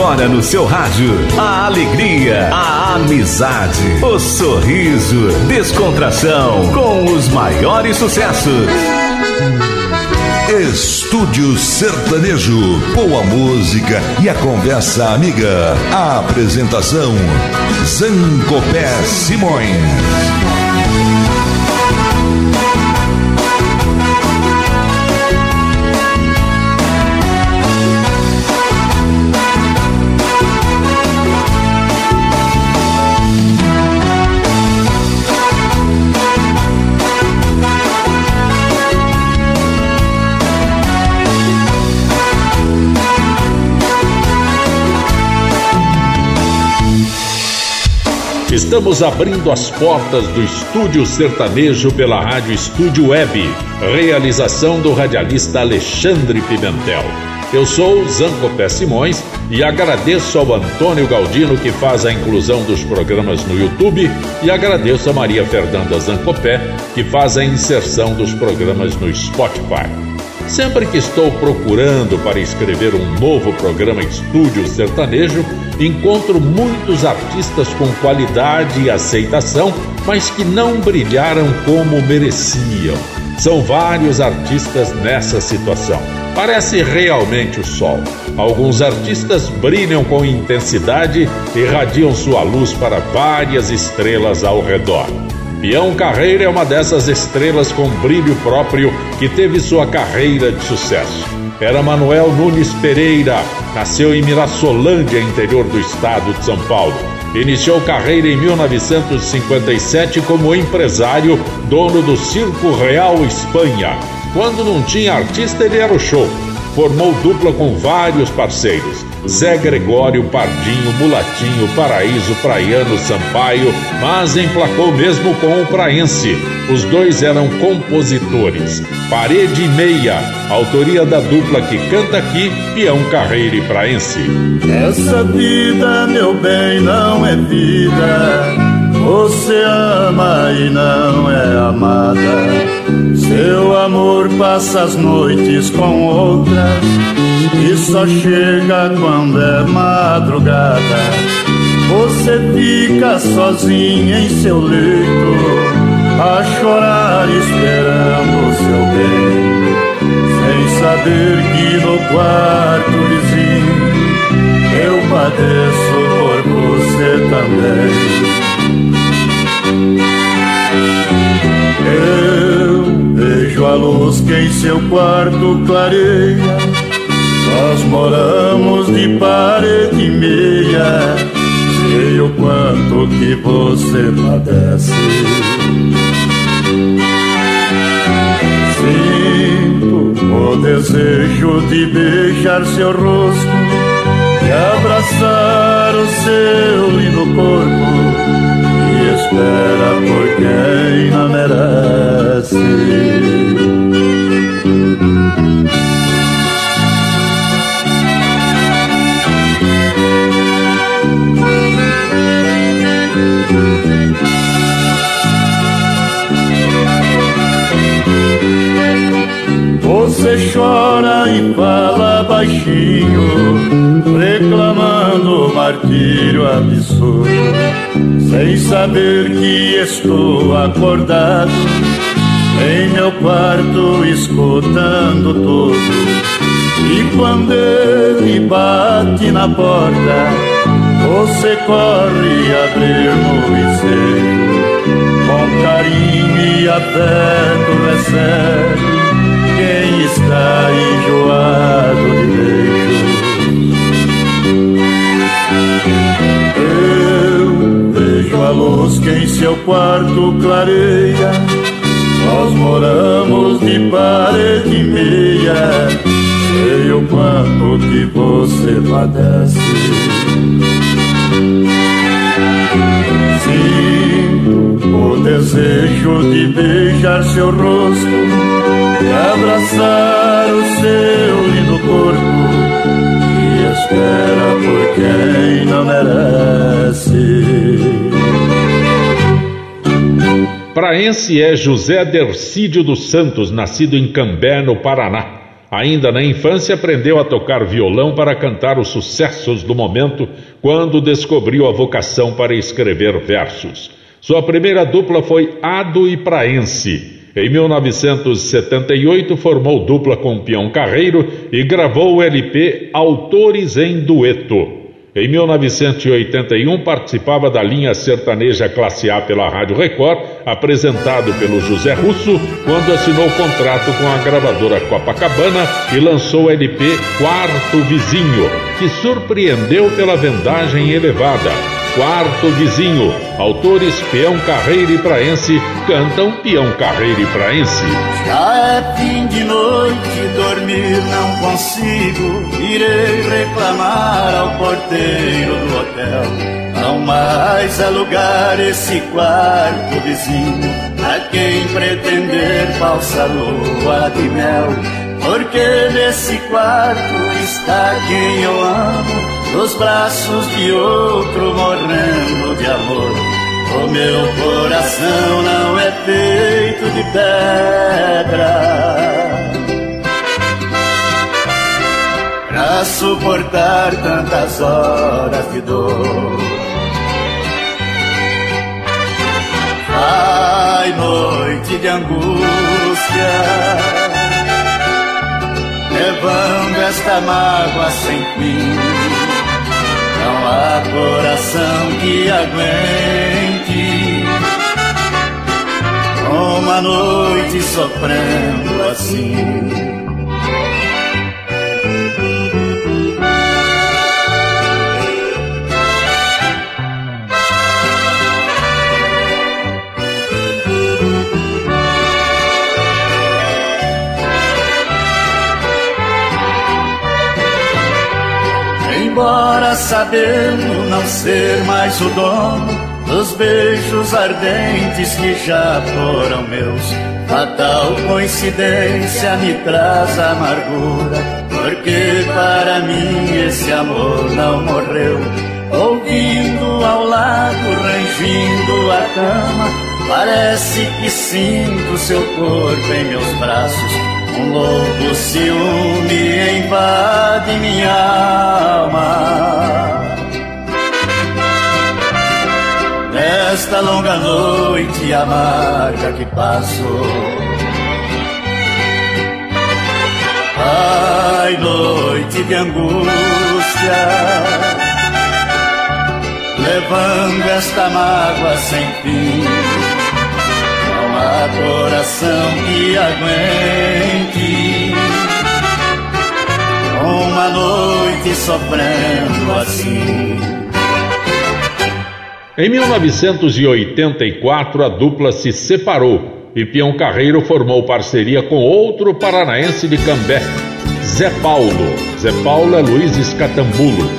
agora no seu rádio. A alegria, a amizade, o sorriso, descontração com os maiores sucessos. Estúdio Sertanejo, boa música e a conversa amiga. A apresentação Zancopé Simões. Estamos abrindo as portas do Estúdio Sertanejo pela Rádio Estúdio Web. Realização do radialista Alexandre Pimentel. Eu sou Zancopé Simões e agradeço ao Antônio Galdino que faz a inclusão dos programas no YouTube e agradeço a Maria Fernanda Zancopé que faz a inserção dos programas no Spotify. Sempre que estou procurando para escrever um novo programa Estúdio Sertanejo, encontro muitos artistas com qualidade e aceitação, mas que não brilharam como mereciam. São vários artistas nessa situação. Parece realmente o sol. Alguns artistas brilham com intensidade e irradiam sua luz para várias estrelas ao redor. Peão Carreira é uma dessas estrelas com brilho próprio que teve sua carreira de sucesso. Era Manuel Nunes Pereira, nasceu em Mirassolândia, interior do estado de São Paulo. Iniciou carreira em 1957 como empresário, dono do Circo Real Espanha. Quando não tinha artista, ele era o show. Formou dupla com vários parceiros. Zé Gregório, Pardinho, Mulatinho, Paraíso, Praiano, Sampaio, mas emplacou mesmo com o Praense. Os dois eram compositores. Parede e Meia, autoria da dupla que canta aqui, Peão Carreira e Praense. Essa vida, meu bem, não é vida. Você ama e não é amada. Seu amor passa as noites com outras e só chega quando é madrugada. Você fica sozinha em seu leito, a chorar esperando seu bem, sem saber que no quarto vizinho eu padeço por você também. Que em seu quarto clareia nós moramos de parede e meia, sei o quanto que você padece. Sinto o desejo de beijar seu rosto e abraçar o seu lindo corpo espera por quem não merece. Chora e fala baixinho, reclamando martírio absurdo, sem saber que estou acordado em meu quarto escutando tudo. E quando ele bate na porta, você corre abrir no com carinho e afeto recebe está enjoado de beijos. Eu vejo a luz que em seu quarto clareia. Nós moramos de parede e meia. Sei o quanto que você padece. Sinto o desejo de beijar seu rosto e abraçar o seu lindo corpo que espera por quem não merece. Praense é José Dercídio dos Santos, nascido em Cambé, no Paraná. Ainda na infância, aprendeu a tocar violão para cantar os sucessos do momento, quando descobriu a vocação para escrever versos. Sua primeira dupla foi Ado e Praense. Em 1978, formou dupla com Peão Carreiro e gravou o LP Autores em Dueto. Em 1981, participava da linha sertaneja Classe A pela Rádio Record, apresentado pelo José Russo, quando assinou contrato com a gravadora Copacabana e lançou o LP Quarto Vizinho, que surpreendeu pela vendagem elevada. Quarto Vizinho, autores Peão Carreiro e Praense cantam Peão Carreiro e Praense. Já é fim de noite, dormir não consigo, irei reclamar ao porteiro do hotel. Não mais alugar esse quarto vizinho a quem pretender falsa lua de mel. Porque nesse quarto está quem eu amo nos braços de outro morrendo de amor. O meu coração não é feito de pedra pra suportar tantas horas de dor. Ai, noite de angústia, levando esta mágoa sem fim não há coração que aguente uma noite sofrendo assim. Embora sabendo não ser mais o dono dos beijos ardentes que já foram meus. Fatal coincidência me traz amargura, porque para mim esse amor não morreu. Ouvindo ao lado, rangindo a cama, parece que sinto seu corpo em meus braços um louco ciúme invade minha alma. Nesta longa noite amarga que passo. Ai, noite de angústia, levando esta mágoa sem fim há coração que aguente sofrendo assim. Em 1984, a dupla se separou e Pião Carreiro formou parceria com outro paranaense de Cambé, Zé Paulo. Zé Paulo é Luiz Escatambulo.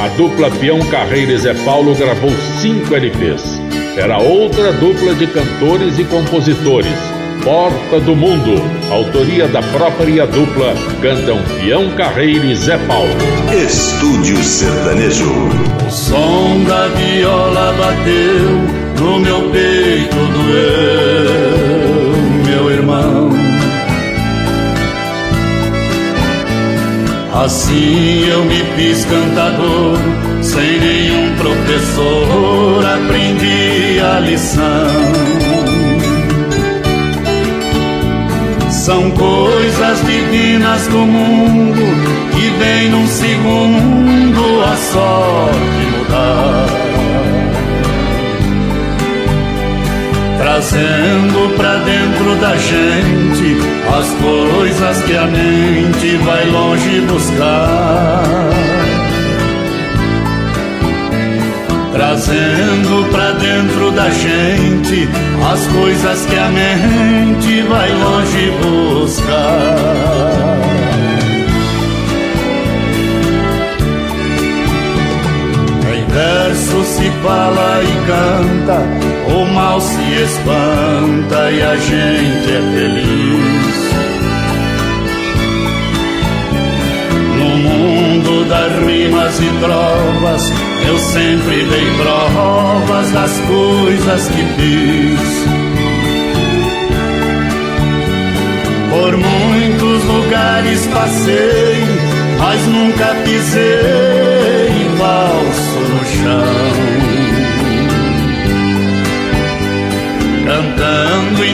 A dupla Pião Carreiro e Zé Paulo gravou cinco LPs era outra dupla de cantores e compositores. Porta do Mundo, autoria da própria dupla, cantam Pião Carreiro e Zé Paulo. Estúdio Sertanejo. O som da viola bateu no meu peito, doeu, meu irmão. Assim eu me fiz cantador, sem nenhum professor, aprendi a lição. São coisas divinas do mundo que vem num segundo a sorte mudar. trazendo pra dentro da gente as coisas que a mente vai longe buscar. Trazendo pra dentro da gente as coisas que a mente vai longe buscar. verso se fala e canta, o mal se espanta e a gente é feliz. Das rimas e trovas, eu sempre dei provas das coisas que fiz. Por muitos lugares passei, mas nunca pisei falso no chão. Cantando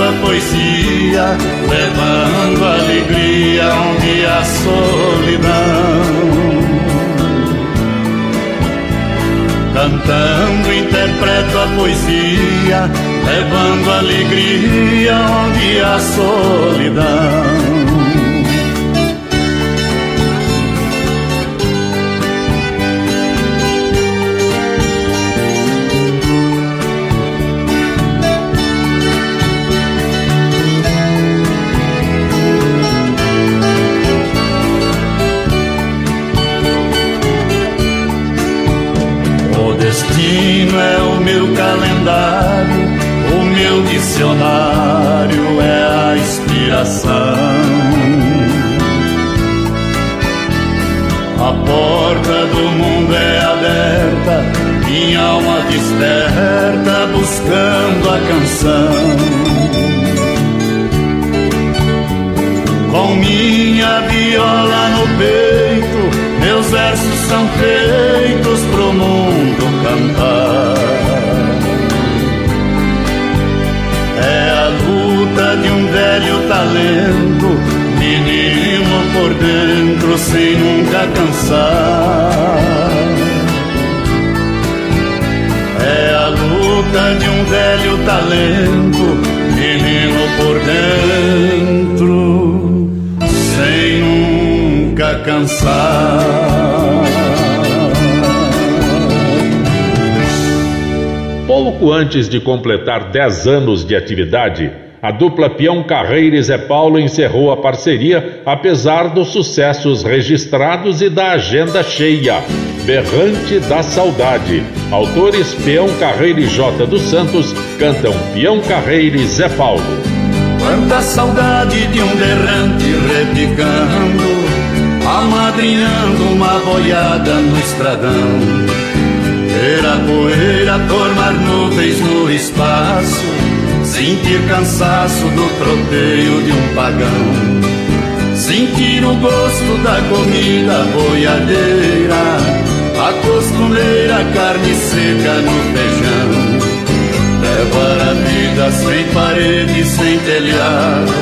interpreto a poesia, levando alegria onde a solidão. Cantando interpreto a poesia, levando alegria onde a solidão. Dentro sem nunca cansar. É a luta de um velho talento, menino por dentro sem nunca cansar. Pouco antes de completar 10 anos de atividade, a dupla Peão Carreira e Zé Paulo encerrou a parceria, apesar dos sucessos registrados e da agenda cheia. Berrante da Saudade. Autores Peão Carreira e J dos Santos cantam Peão Carreira e Zé Paulo. Quanta saudade de um berrante repicando, amadrinhando uma boiada no estradão. Ver a poeira tornar nuvens no espaço, sentir cansaço do troteio de um pagão, sentir o gosto da comida boiadeira, a costumeira carne seca no feijão. Levar a vida sem parede, sem telhado,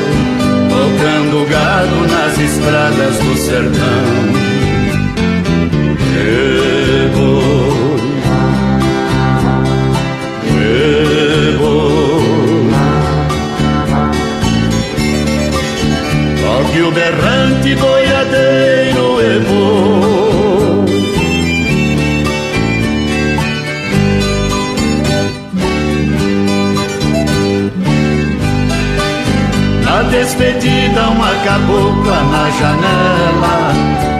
tocando gado nas estradas do sertão. Eu que o berrante boiadeiro evou. Na despedida uma cabocla na janela,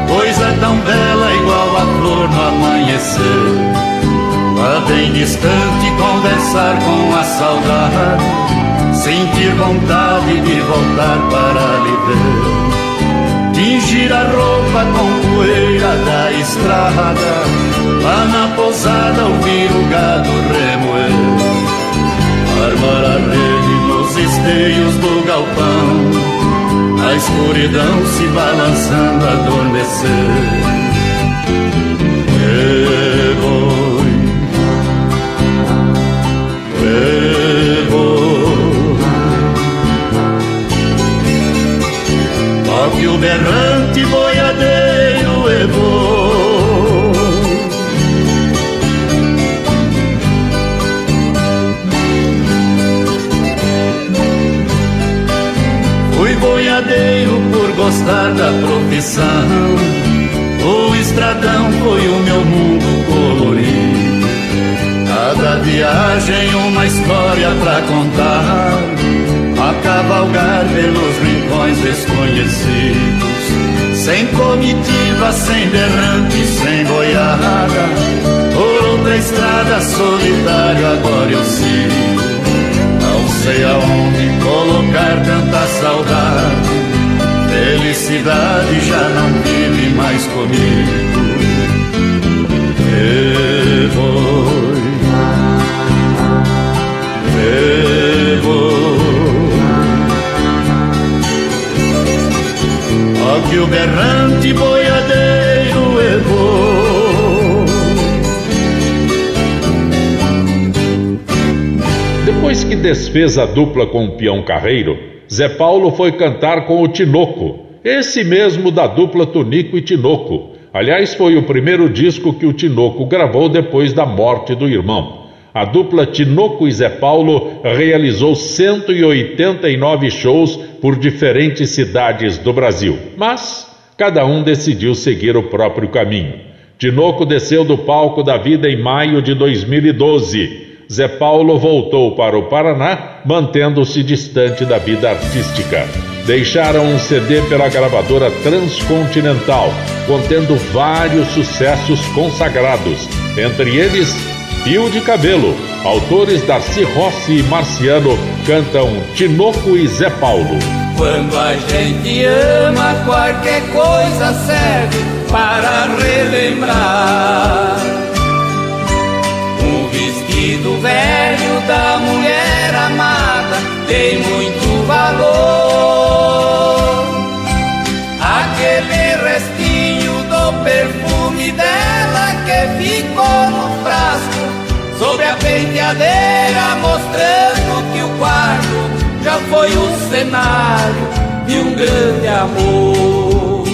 coisa tão bela igual a flor no amanhecer. Lá bem distante com a saudade sentir vontade de voltar para lhe ver. Tingir a roupa com poeira da estrada, lá na pousada ouvir o gado remoer. Armar a rede nos esteios do galpão, a escuridão se balançando adormecer. Que o berrante boiadeiro levou. Fui boiadeiro por gostar da profissão. O estradão foi o meu mundo colorido. Cada viagem uma história pra contar cavalgar pelos rincões desconhecidos, sem comitiva, sem derrante, sem boiada, por outra estrada solitário agora eu sigo. Não sei aonde colocar tanta saudade, felicidade já não vive mais comigo. Berrante boiadeiro errou. Depois que desfez a dupla com o peão carreiro, Zé Paulo foi cantar com o Tinoco, esse mesmo da dupla Tunico e Tinoco. Aliás, foi o primeiro disco que o Tinoco gravou depois da morte do irmão. A dupla Tinoco e Zé Paulo realizou 189 shows por diferentes cidades do Brasil, mas cada um decidiu seguir o próprio caminho. Tinoco desceu do palco da vida em maio de 2012. Zé Paulo voltou para o Paraná, mantendo-se distante da vida artística. Deixaram um CD pela gravadora Transcontinental, contendo vários sucessos consagrados, entre eles Fio de Cabelo. Autores Darcy Rossi e Marciano cantam Tinoco e Zé Paulo. Quando a gente ama, qualquer coisa serve para relembrar. Um vestido velho da mulher amada tem muito valor. Aquele restinho do perfume dela que ficou no frasco sobre a penteadeira, mostrando que o quarto já foi o cenário de um grande amor.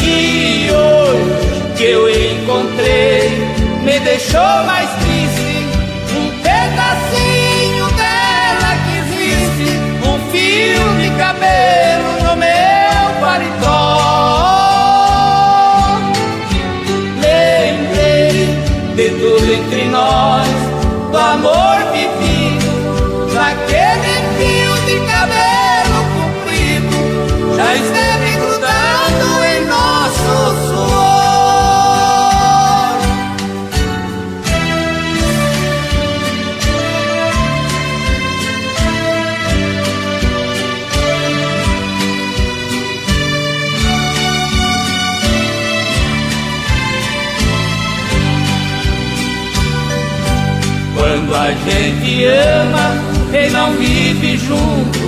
E hoje que eu encontrei, me deixou mais triste um pedacinho dela que existe, um fio de cabelo ama e não vive junto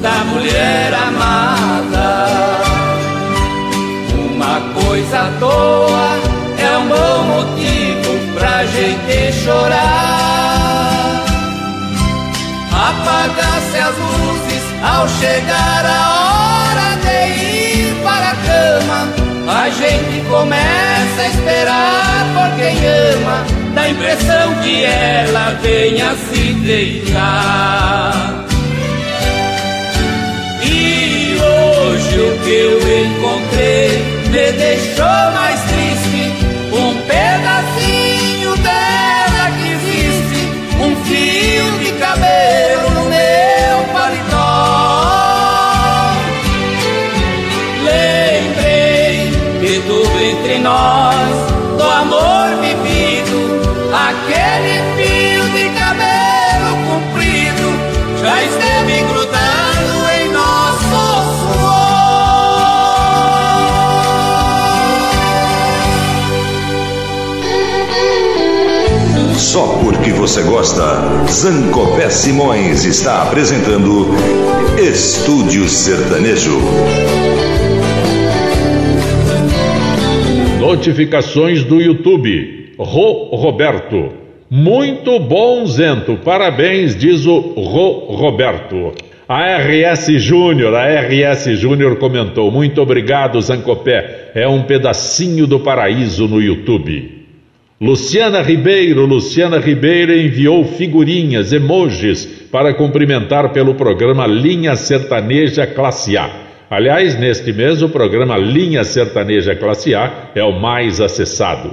da mulher amada, uma coisa à toa é um bom motivo pra gente chorar. Apagar-se as luzes ao chegar a hora de ir para a cama. A gente começa a esperar por quem ama dá a impressão que ela venha se deitar. E hoje o que eu encontrei me deixou mais triste. Só porque você gosta, Zancopé Simões está apresentando Estúdio Sertanejo. Notificações do YouTube. Ro Roberto. Muito bom, Zento. Parabéns, diz o Ro Roberto. A RS Júnior, a RS Júnior comentou: Muito obrigado, Zancopé. É um pedacinho do paraíso no YouTube. Luciana Ribeiro, Luciana Ribeiro enviou figurinhas, emojis para cumprimentar pelo programa Linha Sertaneja Classe A. Aliás, neste mês o programa Linha Sertaneja Classe A é o mais acessado.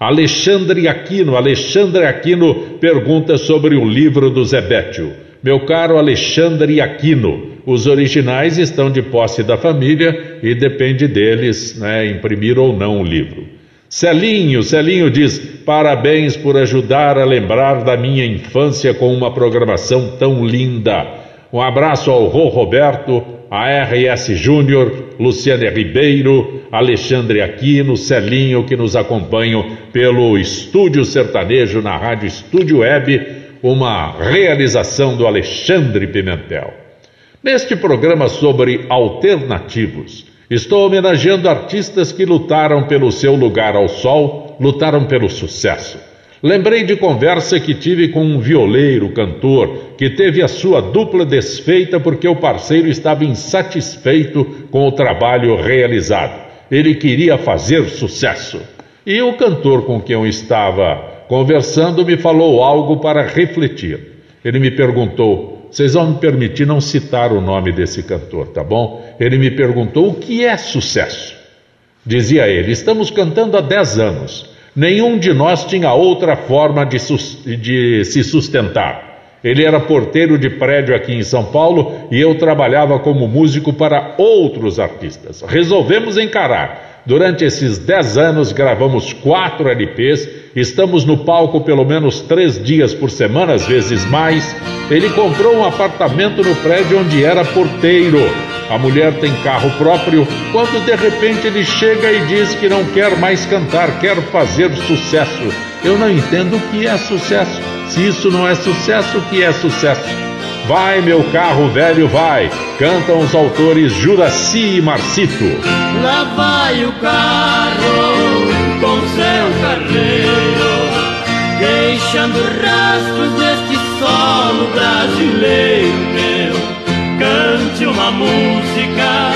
Alexandre Aquino, Alexandre Aquino pergunta sobre o livro do Zebétio. Meu caro Alexandre Aquino, os originais estão de posse da família e depende deles né, imprimir ou não o livro. Celinho, Celinho diz: parabéns por ajudar a lembrar da minha infância com uma programação tão linda. Um abraço ao Rô Roberto, a RS Júnior, Luciane Ribeiro, Alexandre Aquino, Celinho, que nos acompanham pelo Estúdio Sertanejo na Rádio Estúdio Web, uma realização do Alexandre Pimentel. Neste programa sobre alternativos, estou homenageando artistas que lutaram pelo seu lugar ao sol, lutaram pelo sucesso. Lembrei de conversa que tive com um violeiro, cantor, que teve a sua dupla desfeita porque o parceiro estava insatisfeito com o trabalho realizado. Ele queria fazer sucesso. E o cantor com quem eu estava conversando me falou algo para refletir. Ele me perguntou: vocês vão me permitir não citar o nome desse cantor, tá bom? Ele me perguntou o que é sucesso. Dizia ele: estamos cantando há 10 anos. Nenhum de nós tinha outra forma de, de se sustentar. Ele era porteiro de prédio aqui em São Paulo e eu trabalhava como músico para outros artistas. Resolvemos encarar. Durante esses 10 anos gravamos quatro LPs, estamos no palco pelo menos três dias por semana, às vezes mais. Ele comprou um apartamento no prédio onde era porteiro. A mulher tem carro próprio. Quando de repente ele chega e diz que não quer mais cantar, quer fazer sucesso. Eu não entendo o que é sucesso. Se isso não é sucesso, o que é sucesso? Vai, meu carro velho, vai! Cantam os autores Juraci e Marcito. Lá vai o carro com seu carreiro, deixando rastros deste solo brasileiro meu. Cante uma música,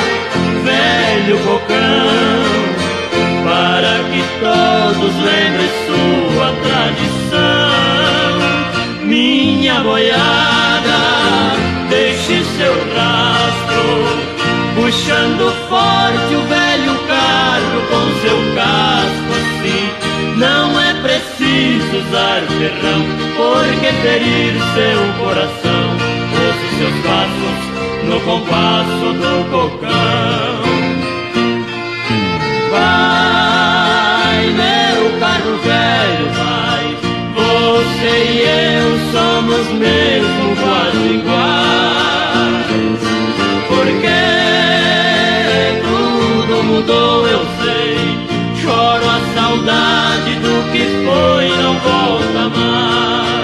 velho cocão, para que todos lembrem sua tradição. Minha boiada deixe seu rastro, puxando forte o velho carro com seu casco assim. Não é preciso usar ferrão, porque ferir seu coração. Ouça seus passos no compasso do cocão. Vai, meu carro velho, vai. Você e eu somos mesmo quase iguais. Porque tudo mudou, eu sei. Choro a saudade do que foi, não volta mais.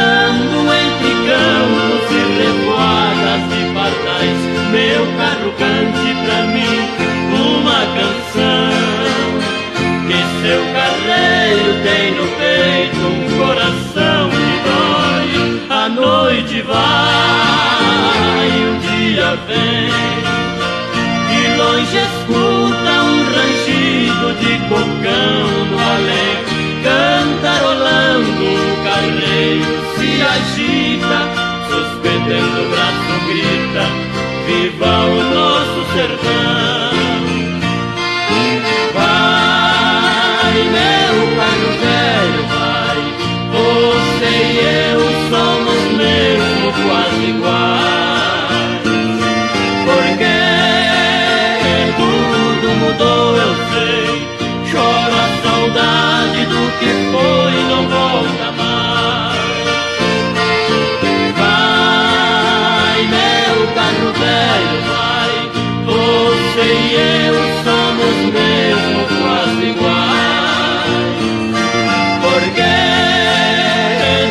Atravessando entre campos e revoadas de pardais. Meu carro cante pra mim uma canção. Que seu carreiro tem no peito um coração que dói. A noite vai, o dia vem. De longe escuta um rangido de cocão no além cantarolando o carneiro se agita, suspendendo o braço grita, viva o nosso sertão. Que foi não volta mais. Vai, meu carro velho, vai, você e eu somos mesmo quase iguais. Porque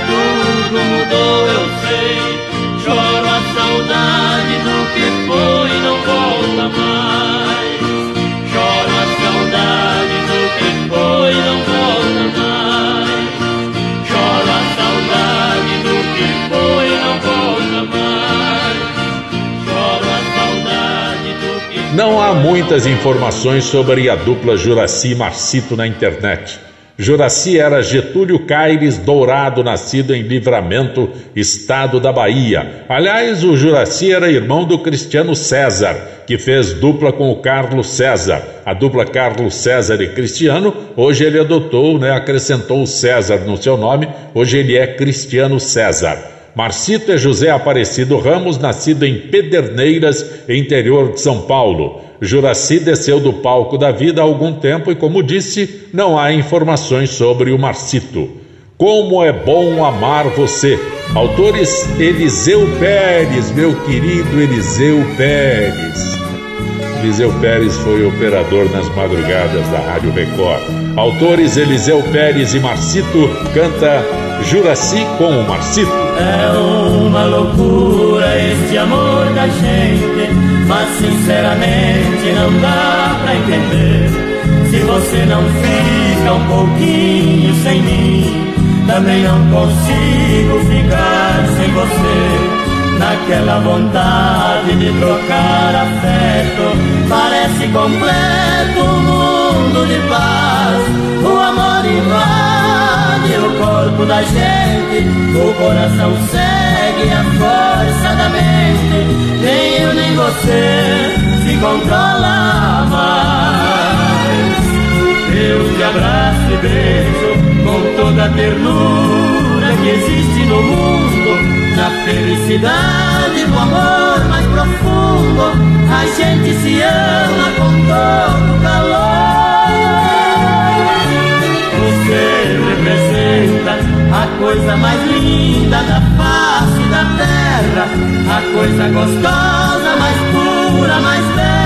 tudo mudou, eu sei, Não há muitas informações sobre a dupla Juraci Marcito na internet. Juraci era Getúlio Caires Dourado, nascido em Livramento, estado da Bahia. Aliás, o Juraci era irmão do Cristiano César, que fez dupla com o Carlos César. A dupla Carlos César e Cristiano, hoje ele adotou, né, acrescentou o César no seu nome, hoje ele é Cristiano César. Marcito é José Aparecido Ramos, nascido em Pederneiras, interior de São Paulo. Juraci desceu do palco da vida há algum tempo e, como disse, não há informações sobre o Marcito. Como é bom amar você. Autores Eliseu Pérez, meu querido Eliseu Pérez. Eliseu Pérez foi operador nas madrugadas da Rádio Record. Autores Eliseu Pérez e Marcito canta Juraci com o Marcito. É uma loucura esse amor da gente, mas sinceramente não dá pra entender. Se você não fica um pouquinho sem mim também não consigo ficar sem você. Naquela vontade de trocar afeto, parece completo um mundo de paz. O amor invade corpo da gente, o coração segue a força da mente. Nem eu nem você se controla mais. Eu te abraço e beijo com toda a ternura que existe no mundo, na felicidade do amor mais profundo, a gente se ama com todo calor. Coisa mais linda da face da terra, a coisa gostosa, mais pura, mais bela.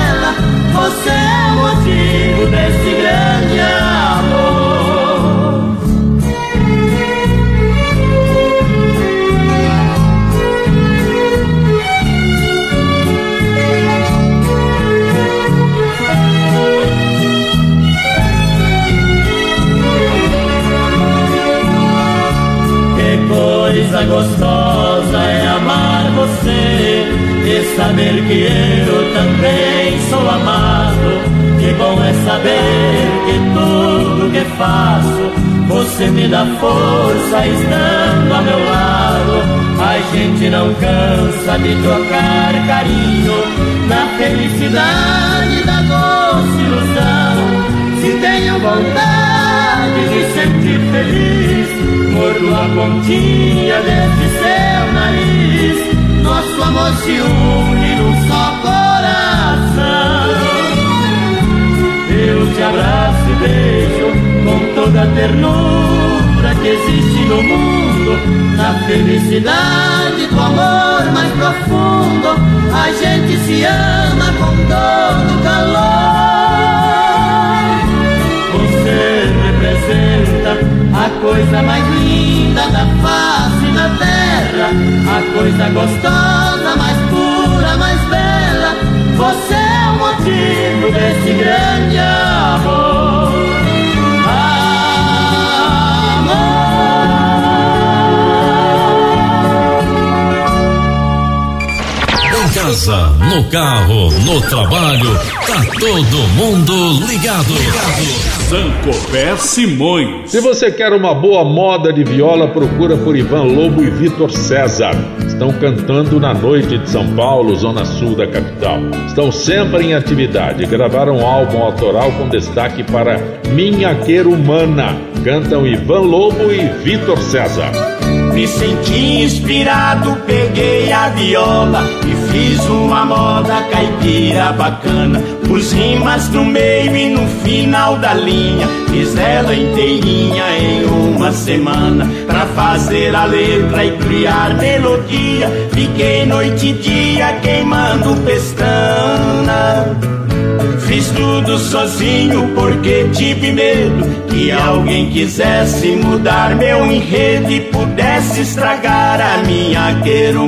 Coisa gostosa, mais pura, mais bela. Você é o motivo desse grande amor. Em casa, no carro, no trabalho, tá todo mundo ligado. ligado. Sancopé Simões. Se você quer uma boa moda de viola, procura por Ivan Lobo e Vitor César. Estão cantando na noite de São Paulo, zona sul da capital. Estão sempre em atividade. Gravaram um álbum autoral com destaque para Minha Queira Humana. Cantam Ivan Lobo e Vitor César. Me senti inspirado, peguei a viola e fiz uma moda caipira bacana. Pus rimas no meio e no final da linha, fiz ela inteirinha em uma semana. Pra fazer a letra e criar melodia, fiquei noite e dia queimando pestana. Tudo sozinho porque tive medo que alguém quisesse mudar meu enredo e pudesse estragar a minha queira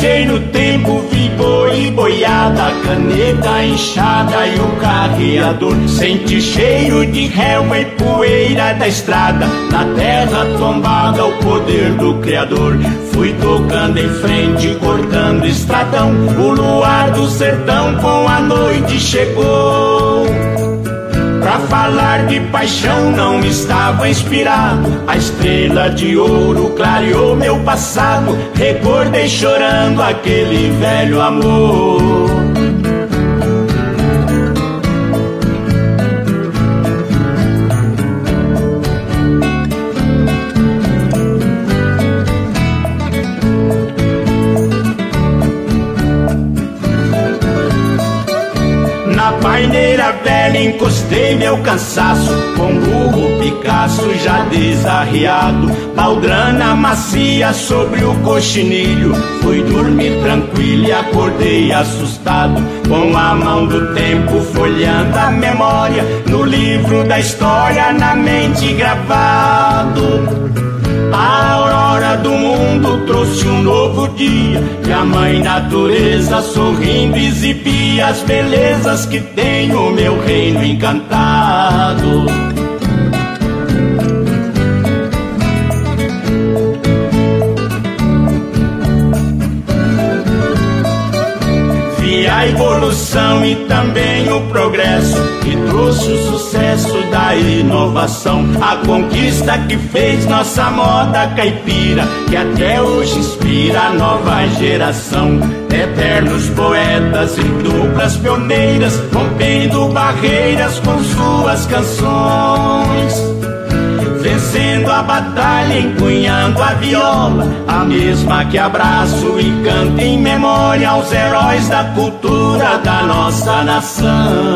Viajei no tempo, vi boi boiada, caneta inchada e o carreador. Senti cheiro de relva e poeira da estrada, na terra tombada o poder do Criador. Fui tocando em frente, cortando estradão, o luar do sertão com a noite chegou. Pra falar de paixão não estava inspirado. A estrela de ouro clareou meu passado. Recordei chorando aquele velho amor. Encostei meu cansaço Com burro Picasso já desarriado Baldrana macia sobre o coxinilho Fui dormir tranquilo e acordei assustado. Com a mão do tempo folhando a memória No livro da história na mente gravado a aurora do mundo trouxe um novo dia E a mãe natureza sorrindo exibia As belezas que tem no meu reino encantado a evolução e também o progresso que trouxe o sucesso da inovação, a conquista que fez nossa moda caipira, que até hoje inspira a nova geração. Eternos poetas e duplas pioneiras, rompendo barreiras com suas canções vencendo a batalha, empunhando a viola, a mesma que abraço e canta em memória aos heróis da cultura da nossa nação.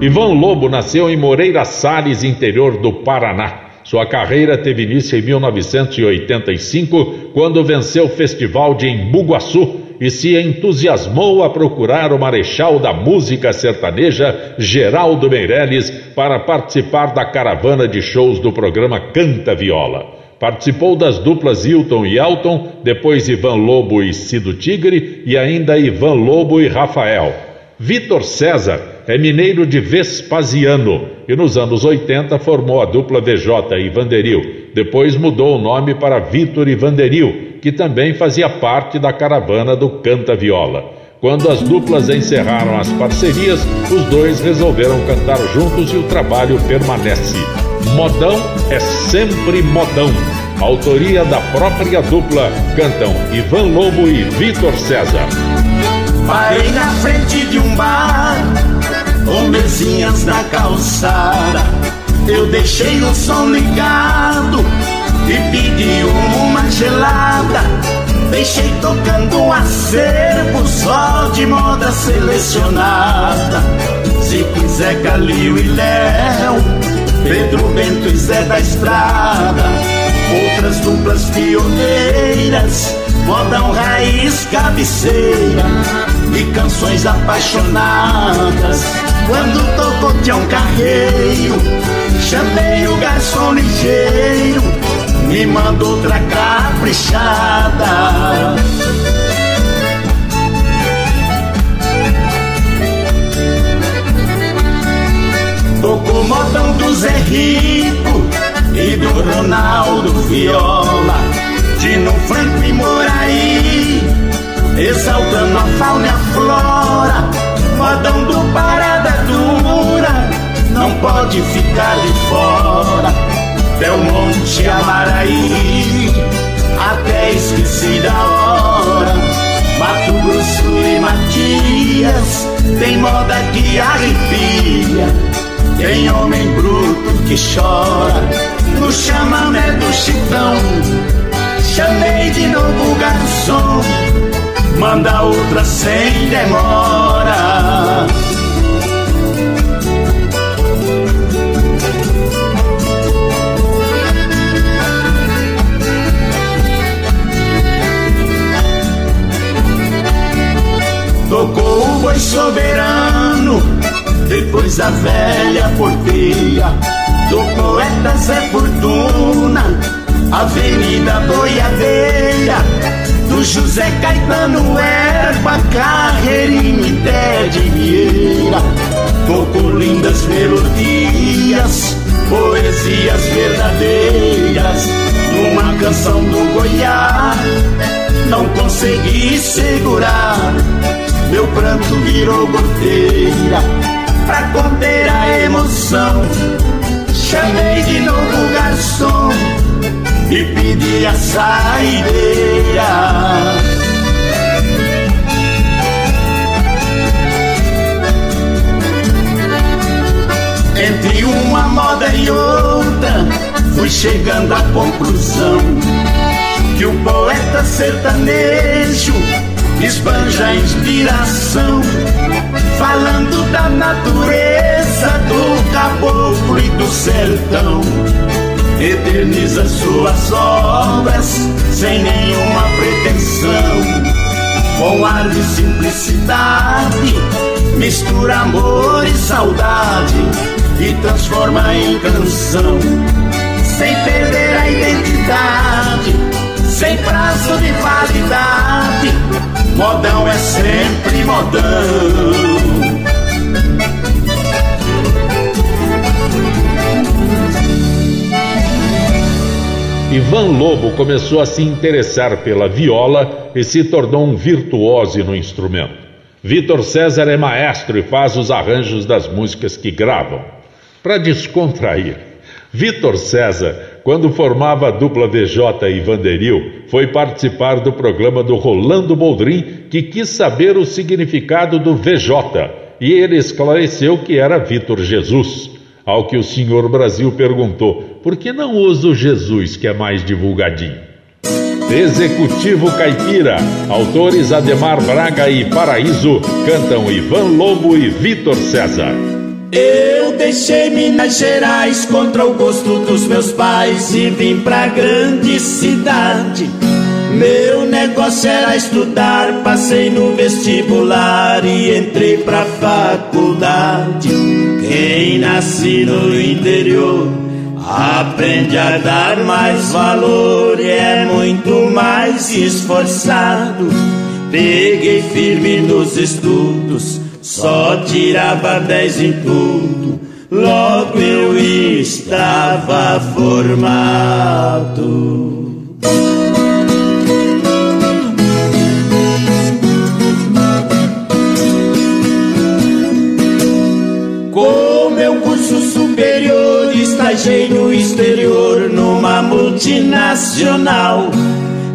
Ivan Lobo nasceu em Moreira Salles, interior do Paraná. Sua carreira teve início em 1985, quando venceu o Festival de Embuguaçu e se entusiasmou a procurar o marechal da música sertaneja, Geraldo Meirelles, para participar da caravana de shows do programa Canta Viola. Participou das duplas Hilton e Elton, depois Ivan Lobo e Cido Tigre e ainda Ivan Lobo e Rafael. Vitor César é mineiro de Vespasiano e nos anos 80 formou a dupla VJ e Vanderil. Depois mudou o nome para Vitor e Vanderil que também fazia parte da caravana do Canta Viola. Quando as duplas encerraram as parcerias, os dois resolveram cantar juntos e o trabalho permanece. Modão é sempre modão. Autoria da própria dupla cantam Ivan Lobo e Vitor César. Parei na frente de um bar, com mesinhas na calçada. Eu deixei o som ligado e pedi uma gelada. Deixei tocando um acervo só de moda selecionada. Se quiser Calil e Léo, Pedro Bento e Zé da Estrada. Outras duplas pioneiras, modão raiz cabeceira e canções apaixonadas. Quando tocou Tião Carreiro, chamei o garçom ligeiro me manda outra caprichada. Tocou modão do Zé Rico e do Ronaldo Viola, Dino Franco e Moraí, exaltando a fauna e a flora, modão do Parada Dura, não pode ficar de fora. Belmonte, Amaraí, até esqueci da hora. Mato Grosso e Matias, tem moda que arrepia, tem homem bruto que chora, no chamamé do chitão. Chamei de novo o garçom, manda outra sem demora. Tocou o boi soberano, depois a velha porteia do poeta Zé Fortuna, Avenida Boiadeira, do José Caetano Erba, Carreirinho e Ted Vieira. Tocou lindas melodias, poesias verdadeiras, numa canção do Goiás. Não consegui segurar meu pranto virou goteira pra conter a emoção. Chamei de novo o garçom e pedi a saideira. Entre uma moda e outra, fui chegando à conclusão que o poeta sertanejo esbanja inspiração, falando da natureza do caboclo e do sertão. Eterniza suas obras sem nenhuma pretensão, com ar de simplicidade, mistura amor e saudade e transforma em canção, sem perder a identidade, sem prazo de validade modão é sempre modão. Ivan Lobo começou a se interessar pela viola e se tornou um virtuoso no instrumento. Vitor César é maestro e faz os arranjos das músicas que gravam. Para descontrair, Vitor César quando formava a dupla VJ e Vanderil, foi participar do programa do Rolando Boldrin, que quis saber o significado do VJ, e ele esclareceu que era Vitor Jesus. Ao que o senhor Brasil perguntou: por que não usa o Jesus, que é mais divulgadinho? Executivo Caipira, autores Ademar Braga e Paraíso, cantam Ivan Lobo e Vitor César. Eu deixei Minas Gerais contra o gosto dos meus pais e vim pra grande cidade. Meu negócio era estudar, passei no vestibular e entrei pra faculdade. Quem nasce no interior aprende a dar mais valor e é muito mais esforçado. Peguei firme nos estudos só tirava dez em tudo, logo eu estava formado. Com meu curso superior, estagiei no exterior numa multinacional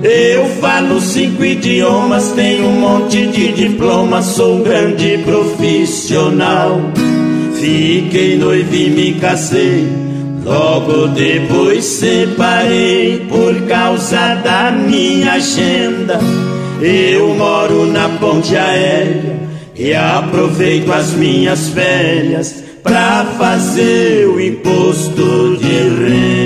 eu falo cinco idiomas, tenho um monte de diplomas, sou um grande profissional. Fiquei noivo e me casei, logo depois separei por causa da minha agenda. Eu moro na ponte aérea e aproveito as minhas férias pra fazer o imposto de renda.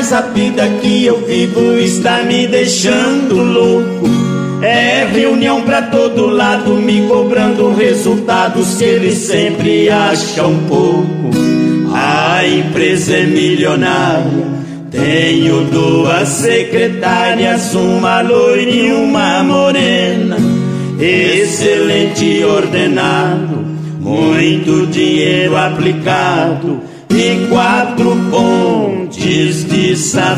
Mas a vida que eu vivo está me deixando louco. É reunião pra todo lado, me cobrando resultados que eles sempre acham pouco. A empresa é milionária, tenho duas secretárias, uma loira e uma morena. Excelente ordenado, muito dinheiro aplicado e quatro pontes de safena.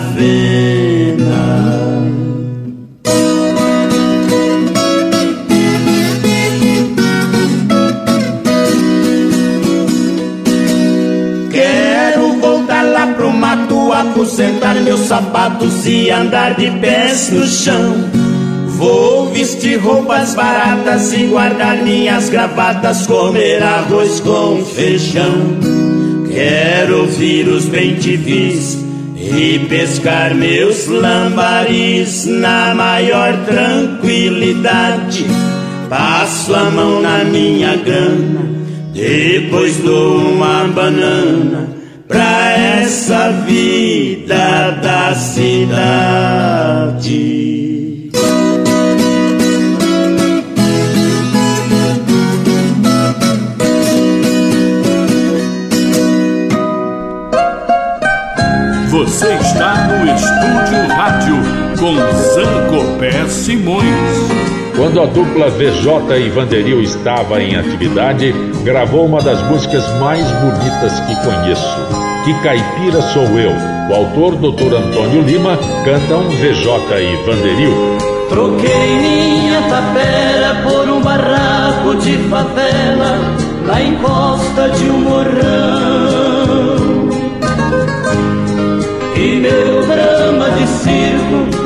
Quero voltar lá pro mato, aposentar meus sapatos e andar de pés no chão. Vou vestir roupas baratas e guardar minhas gravatas, comer arroz com feijão. Quero ouvir os bem-te-vis e pescar meus lambaris na maior tranquilidade. Passo a mão na minha grana, depois dou uma banana pra essa vida da cidade. Com Zancopé Simões. Quando a dupla VJ e Vanderil estava em atividade, gravou uma das músicas mais bonitas que conheço. Que Caipira Sou Eu. O autor, Dr. Antônio Lima, cantam VJ e Vanderil. Troquei minha tapera por um barraco de favela, lá em costa de um morrão. E meu drama de circo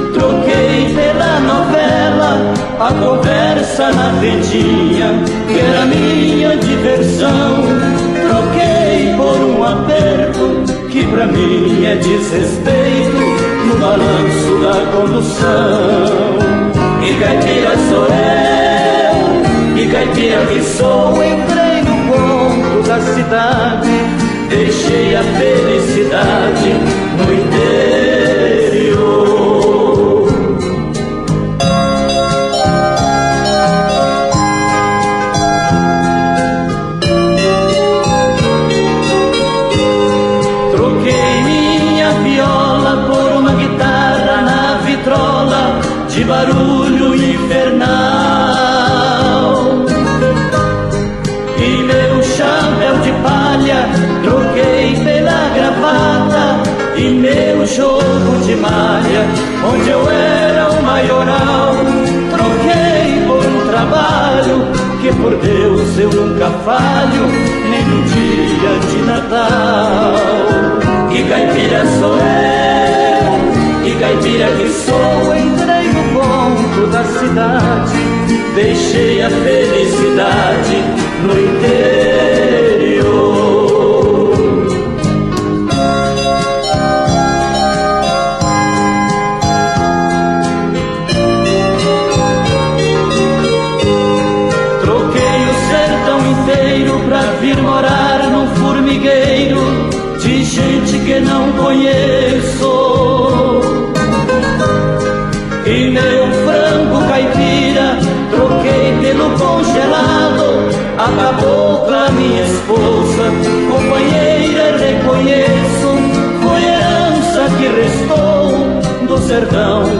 a conversa na vendinha, que era minha diversão. Troquei por um aperto que pra mim é desrespeito no balanço da condução. E caipira sou eu, e caipira que sou, entrei no ponto da cidade, deixei a felicidade no interior. Por Deus eu nunca falho, nem no dia de Natal. Que caipira sou eu, que caipira que sou, entrei ponto da cidade, deixei a felicidade no interior.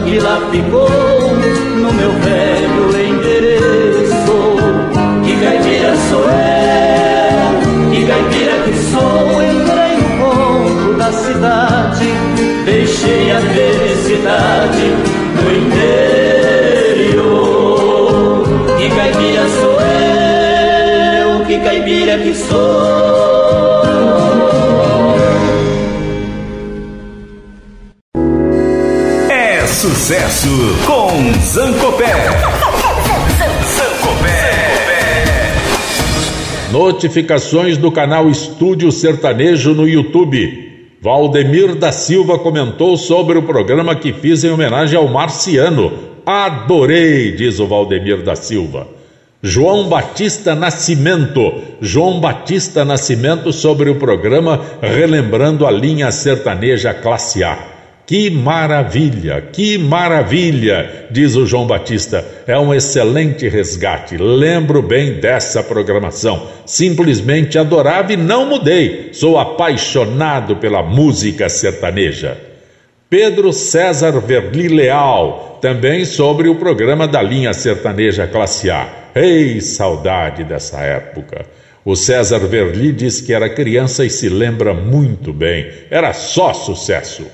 Que lá ficou no meu velho endereço. Que caipira sou eu, que caipira que sou, entrei no ponto da cidade, deixei a felicidade do interior. Que caipira sou eu, que caipira que sou. Sucesso com Zancopé. Notificações do canal Estúdio Sertanejo no YouTube. Valdemir da Silva comentou sobre o programa que fiz em homenagem ao Marciano. Adorei, diz o Valdemir da Silva. João Batista Nascimento. João Batista Nascimento sobre o programa Relembrando a Linha Sertaneja Classe A. Que maravilha, que maravilha, diz o João Batista. É um excelente resgate. Lembro bem dessa programação. Simplesmente adorava e não mudei. Sou apaixonado pela música sertaneja. Pedro César Verli Leal, também sobre o programa da linha sertaneja Classe A. Ei, saudade dessa época. O César Verli diz que era criança e se lembra muito bem. Era só sucesso.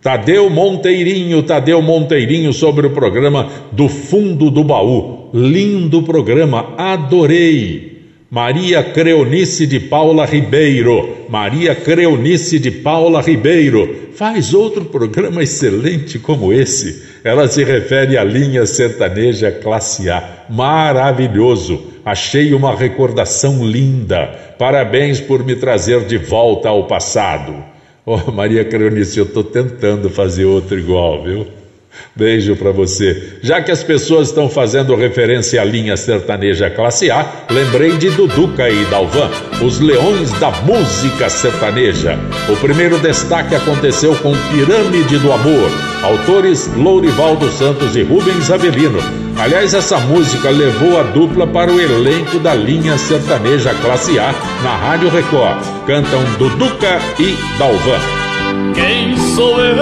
Tadeu Monteirinho, Tadeu Monteirinho sobre o programa do Fundo do Baú. Lindo programa, adorei. Maria Creonice de Paula Ribeiro. Maria Creonice de Paula Ribeiro. Faz outro programa excelente como esse. Ela se refere à linha sertaneja classe A. Maravilhoso. Achei uma recordação linda. Parabéns por me trazer de volta ao passado. Oh, Maria Creonice, eu estou tentando fazer outro igual, viu? Beijo para você. Já que as pessoas estão fazendo referência à linha sertaneja classe A, lembrei de Duduca e Dalvan, os leões da música sertaneja. O primeiro destaque aconteceu com Pirâmide do Amor, autores Lourivaldo Santos e Rubens Avelino. Aliás, essa música levou a dupla para o elenco da linha sertaneja classe A na Rádio Record. Cantam Duduca e Dalvan. Quem sou eu?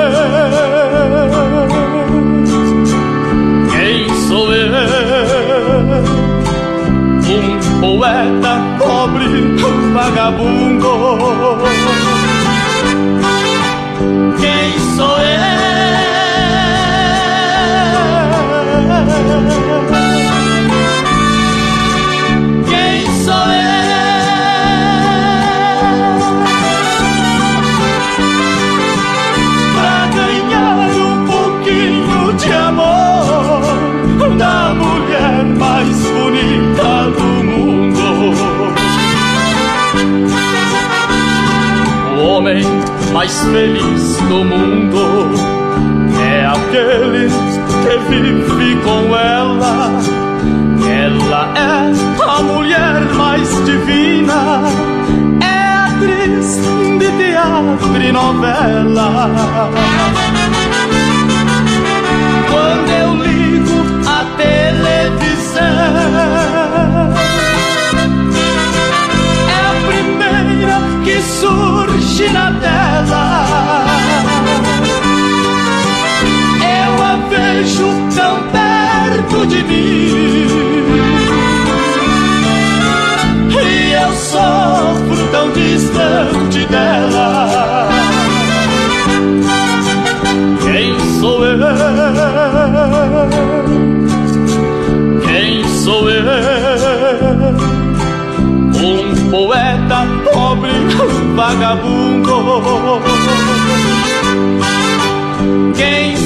Quem sou eu? Um poeta pobre, vagabundo. Quem sou eu? Quem sou eu pra ganhar um pouquinho de amor da mulher mais bonita do mundo? O homem mais feliz do mundo é aquele que vive com ela. Ela é a mulher mais divina, é a atriz de teatro e novela. Quando eu ligo a televisão que surge na tela. Distante dela. Quem sou eu? Quem sou eu? um poeta pobre, vagabundo. Quem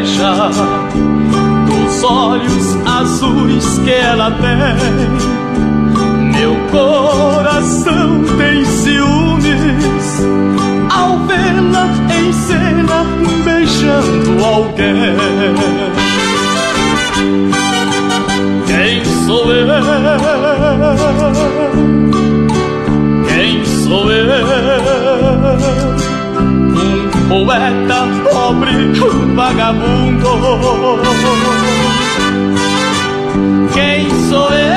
inveja dos olhos azuis que ela tem. Meu coração tem ciúmes ao vê-la em cena beijando alguém. Quem sou eu? Quem sou eu? Um poeta pobre, vagabundo. Quem sou eu?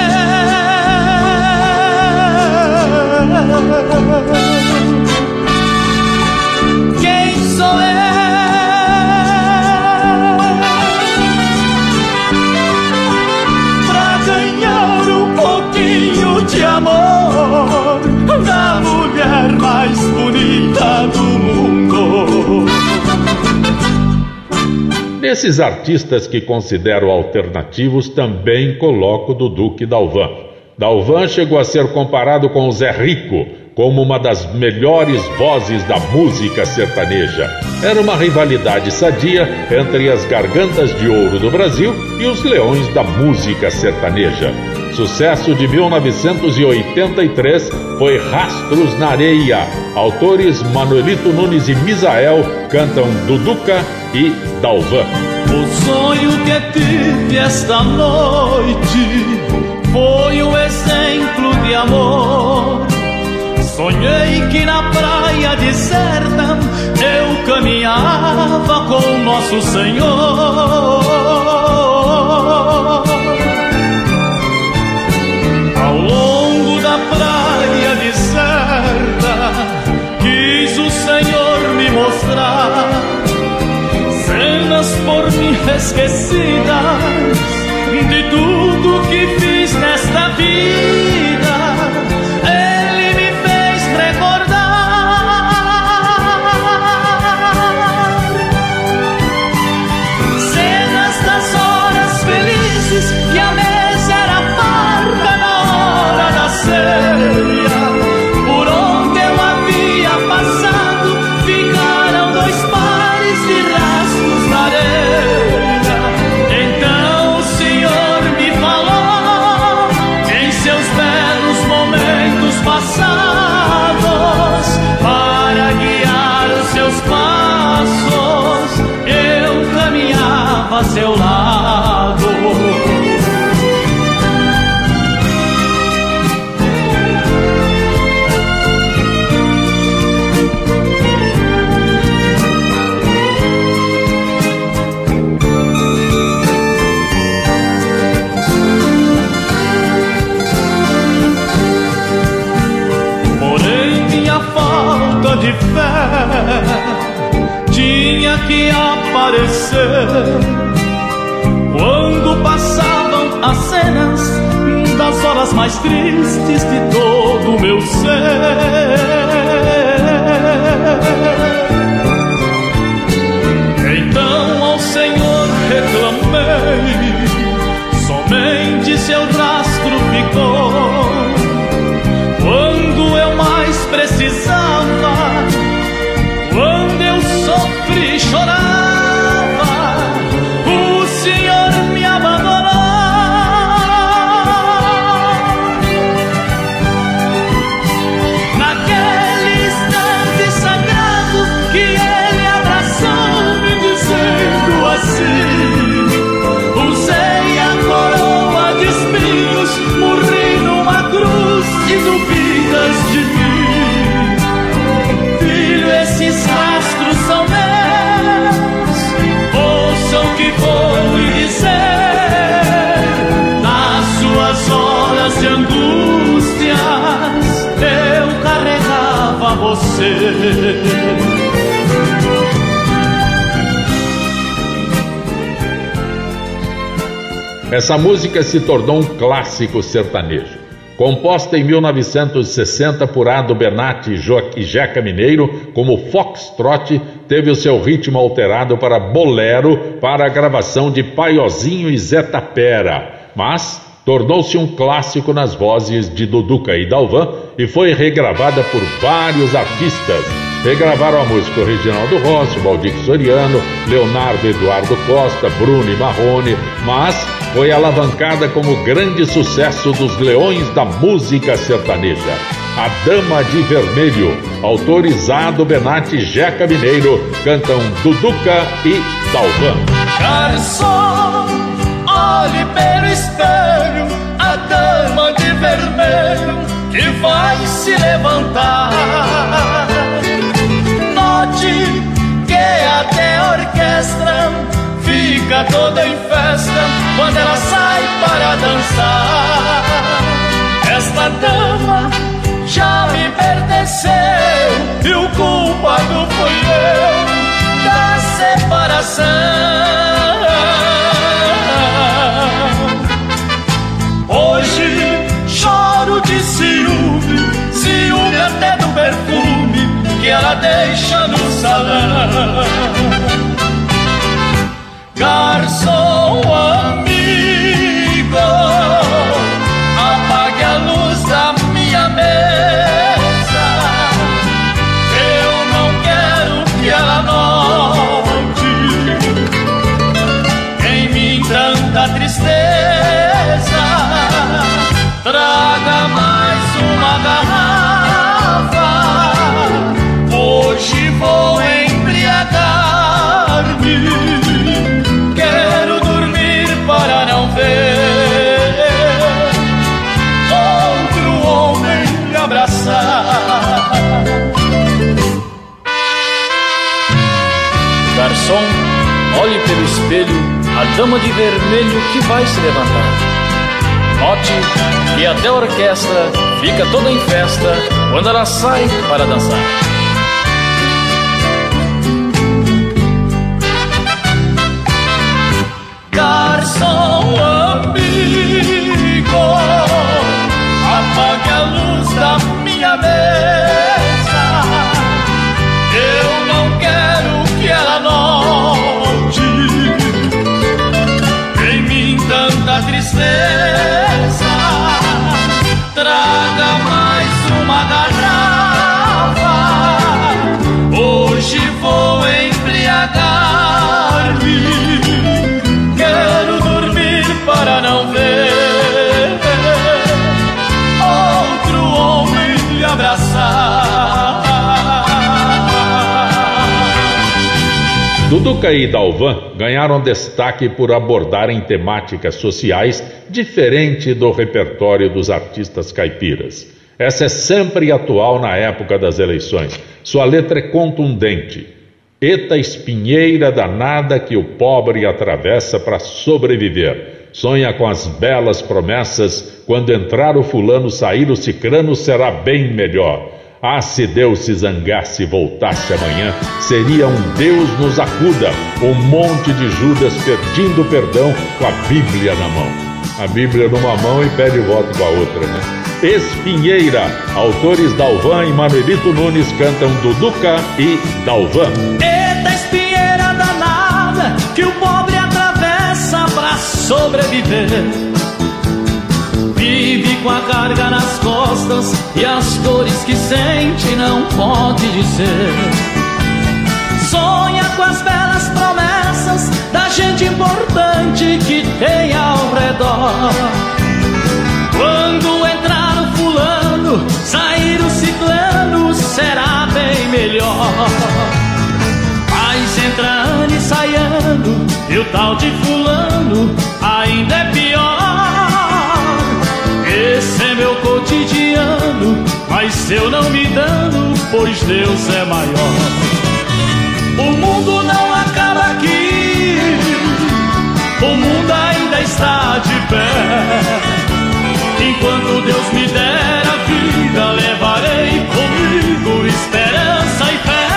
Nesses artistas que considero alternativos, também coloco do Duque Dalvan. Dalvan chegou a ser comparado com o Zé Rico como uma das melhores vozes da música sertaneja. Era uma rivalidade sadia entre as gargantas de ouro do Brasil e os leões da música sertaneja. Sucesso de 1983 foi Rastros na Areia. Autores Manuelito Nunes e Misael cantam Duduca e Dalvan. O sonho que tive esta noite foi um exemplo de amor. Sonhei que na praia deserta eu caminhava com Nosso Senhor. Esquecidas de tudo que fiz que aparecer. Quando passavam as cenas das horas mais tristes de todo o meu ser. Então ao Senhor reclamei, somente seu rastro Essa música se tornou um clássico sertanejo. Composta em 1960 por Ado Benatti e Jeca Mineiro, como Foxtrot, teve o seu ritmo alterado para bolero para a gravação de Paiozinho e Zé Tapera, mas tornou-se um clássico nas vozes de Duduca e Dalvan e foi regravada por vários artistas. Regravaram a música original do Rossi, Valdir Soriano, Leonardo Eduardo Costa, Bruno e Marrone, mas foi alavancada como grande sucesso dos leões da música sertaneja. A Dama de Vermelho, autorizado Benatti Jeca Mineiro, cantam Duduca e Dalvan. Garçom, olhe pelo espelho, a dama de vermelho que vai se levantar. Note que até a orquestra fica toda em festa quando ela sai para dançar. Esta dama já me pertenceu e o culpado fui eu da separação. Dama de vermelho que vai se levantar. Note que até a orquestra fica toda em festa quando ela sai para dançar. Duduca e Dalvan ganharam destaque por abordarem temáticas sociais diferente do repertório dos artistas caipiras. Essa é sempre atual na época das eleições. Sua letra é contundente. Eta espinheira danada que o pobre atravessa para sobreviver. Sonha com as belas promessas: quando entrar o fulano, sair o cicrano, será bem melhor. Ah, se Deus se zangasse e voltasse amanhã, seria um Deus nos acuda, um monte de Judas pedindo perdão com a Bíblia na mão. A Bíblia numa mão e pede voto com a outra, né? Espinheira, autores Dalvan e Manuelito Nunes cantam Duduca e Dalvan. Eita espinheira danada que o pobre atravessa pra sobreviver Vive com a carga costas e as dores que sente não pode dizer. Sonha com as belas promessas da gente importante que tem ao redor. Quando entrar o fulano, sair o ciclano, será bem melhor. Mas entra ano e sai ano, e o tal de fulano ainda é pior. Mas eu não me dano, pois Deus é maior. O mundo não acaba aqui, o mundo ainda está de pé. Enquanto Deus me der a vida, levarei comigo esperança e fé.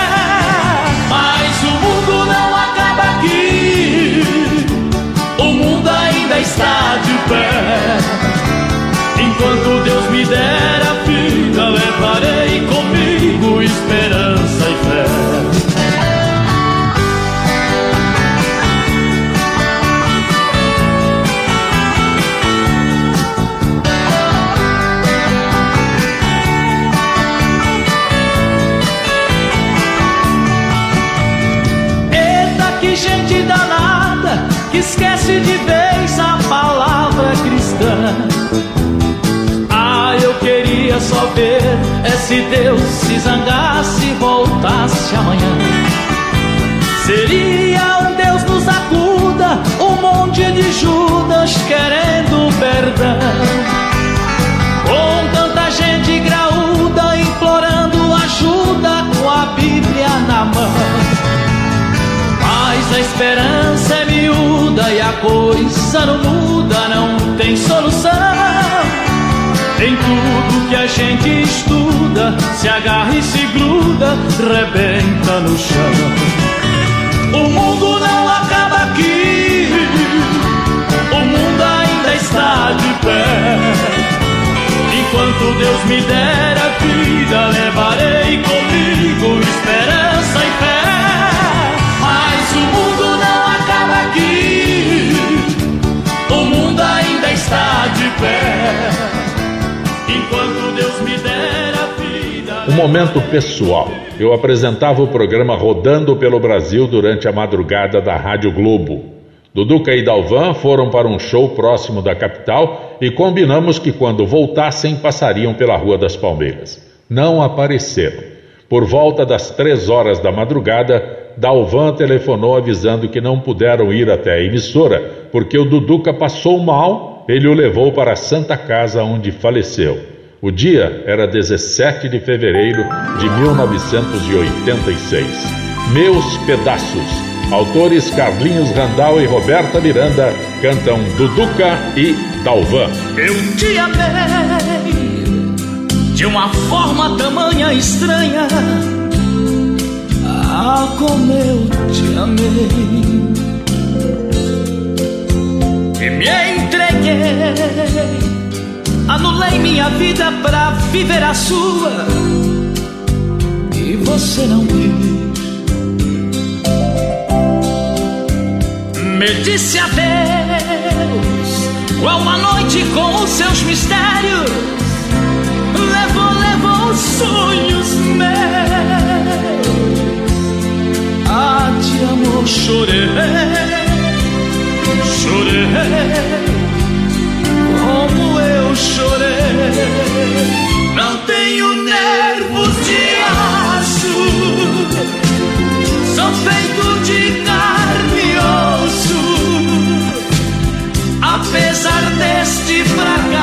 Mas o mundo não acaba aqui, o mundo ainda está de pé. Esperança e fé. Esquece de só ver é se Deus se zangasse e voltasse amanhã. Seria um Deus nos acuda, um monte de Judas querendo perdão. Com tanta gente graúda implorando ajuda com a Bíblia na mão. Mas a esperança é miúda e a coisa não muda, não tem solução. Em tudo que a gente estuda, se agarra e se gruda, rebenta no chão. O mundo não acaba aqui, o mundo ainda está de pé. Enquanto Deus me der a vida, levarei comigo esperança e fé. Momento pessoal. Eu apresentava o programa Rodando pelo Brasil durante a madrugada da Rádio Globo. Duduca e Dalvan foram para um show próximo da capital e combinamos que quando voltassem passariam pela Rua das Palmeiras. Não apareceram. Por volta das três horas da madrugada, Dalvan telefonou avisando que não puderam ir até a emissora porque o Duduca passou mal, ele o levou para a Santa Casa onde faleceu. O dia era 17 de fevereiro de 1986. Meus Pedaços. Autores Carlinhos Randal e Roberta Miranda cantam Duduca e Dalvan. Eu te amei de uma forma tamanha estranha. Ah, como eu te amei. E me entreguei Anulei minha vida pra viver a sua e você não quis. Me disse adeus, qual uma noite com os seus mistérios. Levou, levou os sonhos meus. Ah, te amo, chorei, chorei como eu chorei. Não tenho nervos de aço, sou feito de carne e osso. Apesar deste fracasso,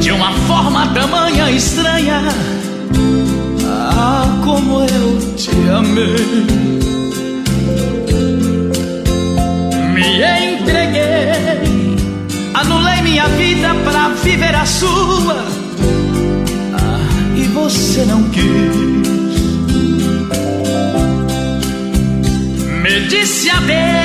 de uma forma tamanha estranha. Ah, como eu te amei. Me entreguei, anulei minha vida pra viver a sua. Ah, e você não quis. Me disse adeus,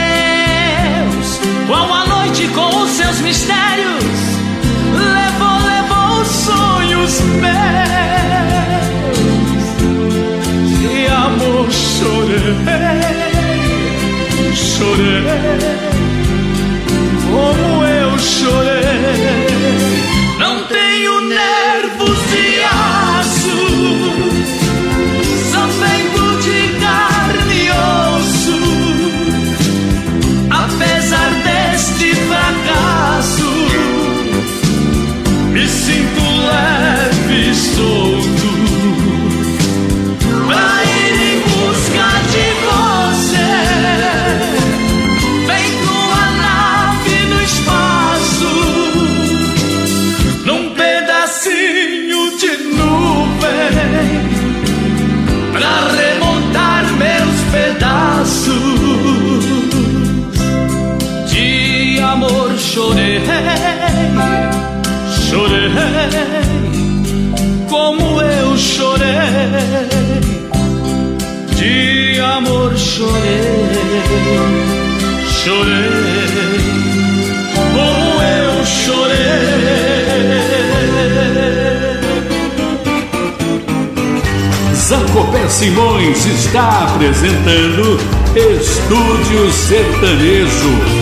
Simões está apresentando Estúdio Sertanejo.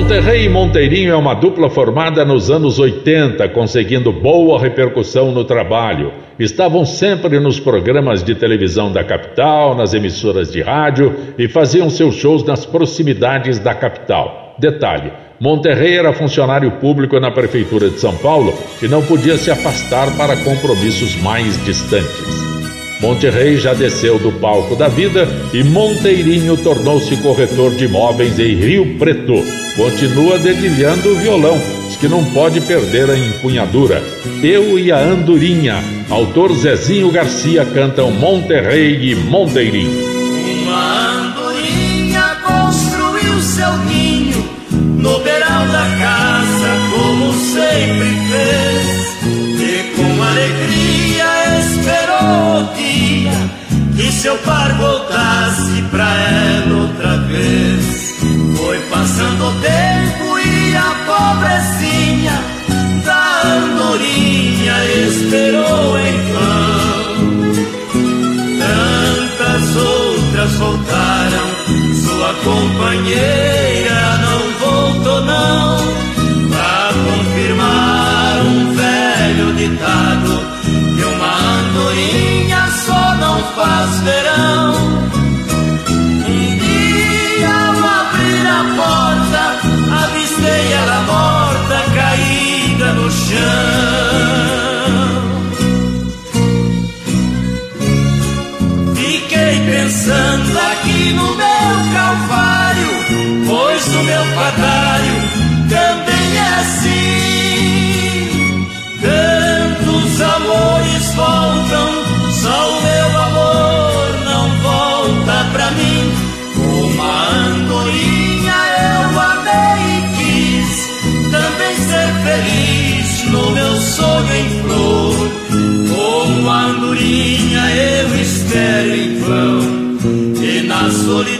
Monterrey e Monteirinho é uma dupla formada nos anos 80, conseguindo boa repercussão no trabalho. Estavam sempre nos programas de televisão da capital, nas emissoras de rádio e faziam seus shows nas proximidades da capital. Detalhe: Monterrey era funcionário público na prefeitura de São Paulo e não podia se afastar para compromissos mais distantes. Monterrey já desceu do palco da vida e Monteirinho tornou-se corretor de imóveis em Rio Preto. Continua dedilhando o violão, diz que não pode perder a empunhadura. Eu e a Andorinha, autor Zezinho Garcia cantam Monterrey e Monteirinho. Uma andorinha construiu seu ninho no beiral da casa, como sempre fez. E com alegria esperou dia que seu par voltasse pra ela outra vez. Foi passando o tempo e a pobrecinha da andorinha esperou em vão. Em flor. Como andorinha eu espero em vão e na solidão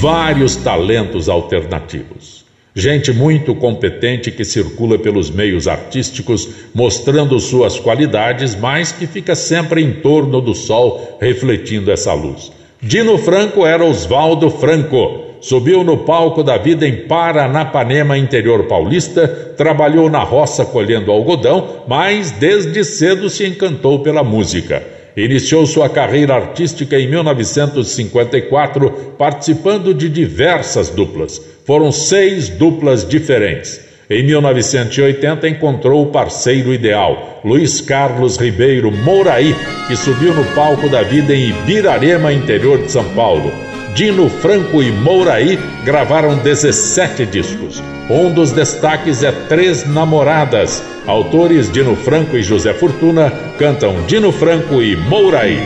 vários talentos alternativos. Gente muito competente que circula pelos meios artísticos mostrando suas qualidades, mas que fica sempre em torno do sol refletindo essa luz. Dino Franco era Oswaldo Franco. Subiu no palco da vida em Paranapanema, interior paulista, trabalhou na roça colhendo algodão, mas desde cedo se encantou pela música. Iniciou sua carreira artística em 1954, participando de diversas duplas. Foram seis duplas diferentes. Em 1980 encontrou o parceiro ideal, Luiz Carlos Ribeiro Mouraí, que subiu no palco da vida em Ibirarema, interior de São Paulo. Dino Franco e Mouraí gravaram 17 discos. Um dos destaques é Três Namoradas. Autores Dino Franco e José Fortuna cantam Dino Franco e Mouraí.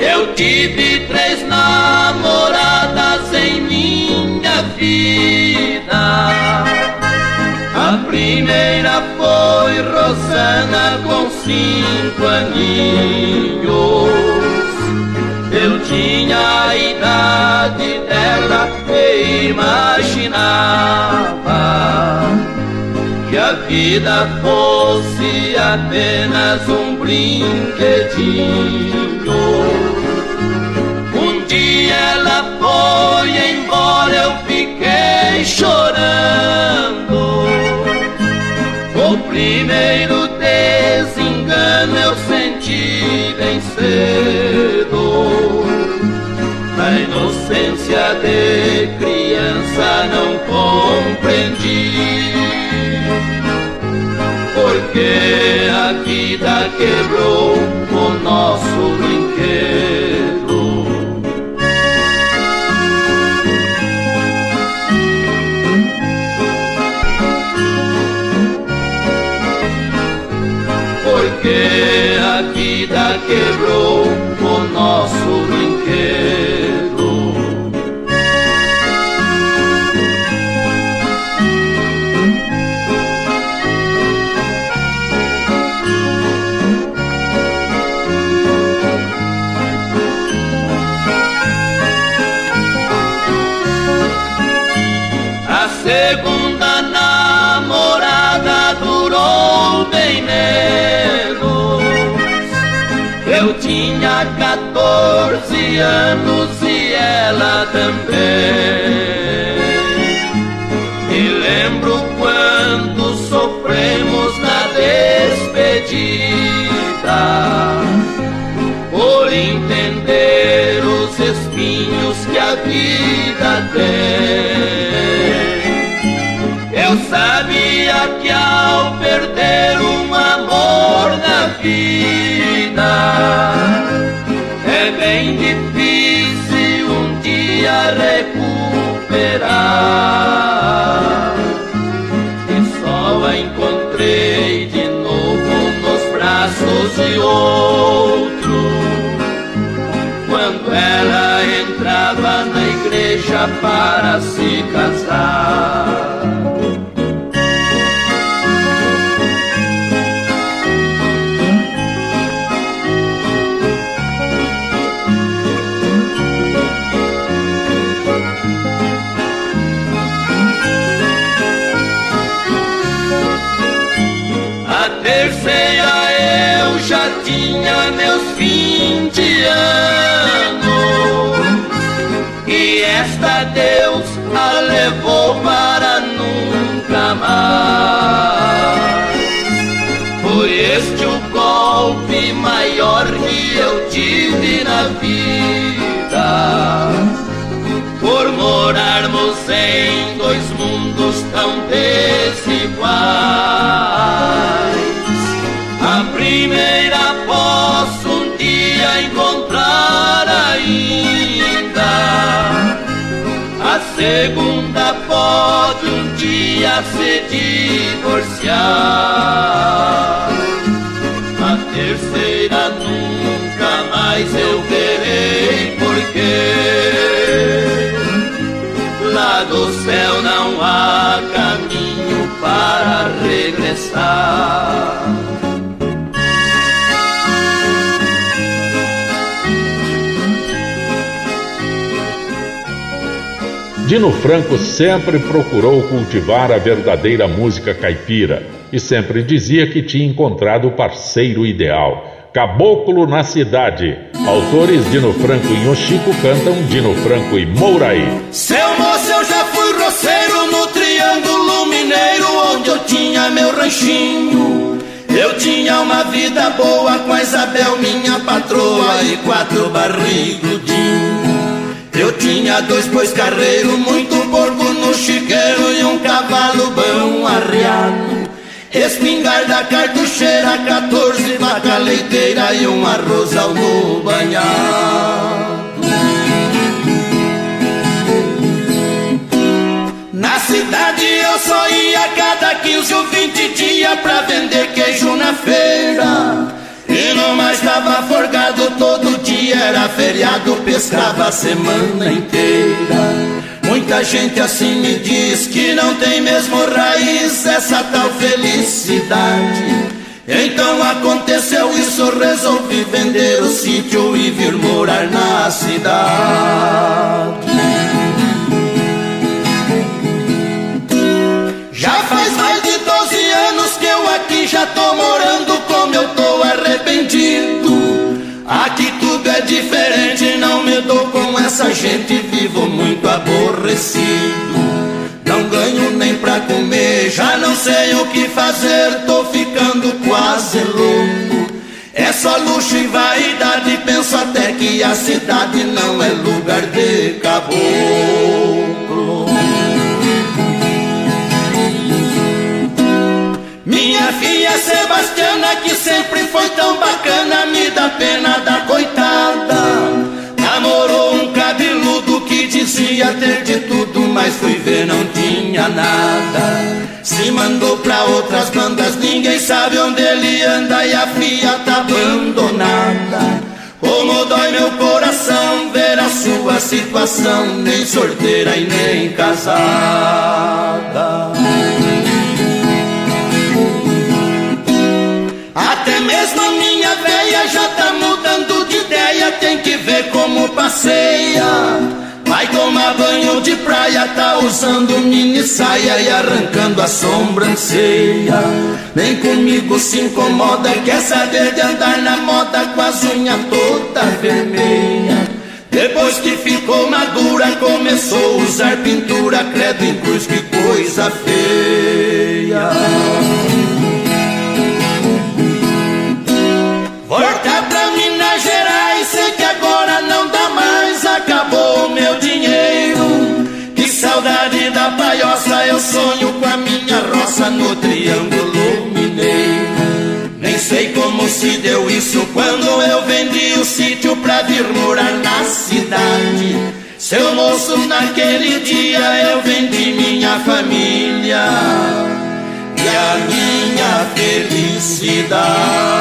Eu tive três namoradas em minha vida. A primeira foi Rosana com cinco aninhos. Eu tinha a idade dela e imaginava que a vida fosse apenas um brinquedinho. Um dia ela foi embora, eu fiquei chorando. O primeiro desengano eu senti. Na inocência de criança não compreendi. Porque a vida quebrou o nosso brinquedo. Porque a vida quebrou tinha 14 anos e ela também. E lembro quando sofremos na despedida por entender os espinhos que a vida tem. Eu sabia que ao perder um amor vida é bem difícil um dia recuperar. E só a encontrei de novo nos braços de outro. Quando ela entrava na igreja para se casar. 20 anos E esta Deus a levou para nunca mais. Foi este o golpe maior que eu tive na vida segunda pode um dia se divorciar. A terceira nunca mais eu verei porque lá do céu não há caminho para regressar. Dino Franco sempre procurou cultivar a verdadeira música caipira e sempre dizia que tinha encontrado o parceiro ideal. Caboclo na Cidade. Autores Dino Franco e Oxico cantam Dino Franco e Mouraí. Seu moço, eu já fui roceiro no Triângulo Mineiro, onde eu tinha meu ranchinho. Eu tinha uma vida boa com a Isabel, minha patroa, e quatro barrigudinhos. Eu tinha dois bois carreiros, muito porco no chiqueiro e um cavalo bom arriado. Espingarda cartucheira, 14 vaca leiteira e um arrozal no banhado. Na cidade eu só ia cada 15 ou 20 dias pra vender queijo na feira. E não mais estava forgado todo era feriado, pescava a semana inteira. Muita gente assim me diz que não tem mesmo raiz essa tal felicidade. Então aconteceu isso, resolvi vender o sítio e vir morar na cidade. Já faz mais de 12 anos que eu aqui já tô morando como eu tô arrependido. Aqui é diferente, não me dou com essa gente, vivo muito aborrecido. Não ganho nem pra comer, já não sei o que fazer, tô ficando quase louco. É só luxo e vaidade, penso até que a cidade não é lugar de caboclo. Dizia ter de tudo, mas fui ver não tinha nada. Se mandou pra outras bandas, ninguém sabe onde ele anda e a filha tá abandonada. Como dói meu coração ver a sua situação, nem sorteira e nem casada. Até mesmo a minha véia já tá mudando de ideia, tem que ver como passeia. Vai tomar banho de praia, tá usando mini saia e arrancando a sobrancelha. Nem comigo se incomoda, quer saber de andar na moda com as unhas toda vermelha. Depois que ficou madura, começou a usar pintura, credo em cruz, que coisa feia. Voltar no Triângulo Mineiro. Nem sei como se deu isso quando eu vendi o sítio pra vir morar na cidade. Seu moço, naquele dia eu vendi minha família e a minha felicidade.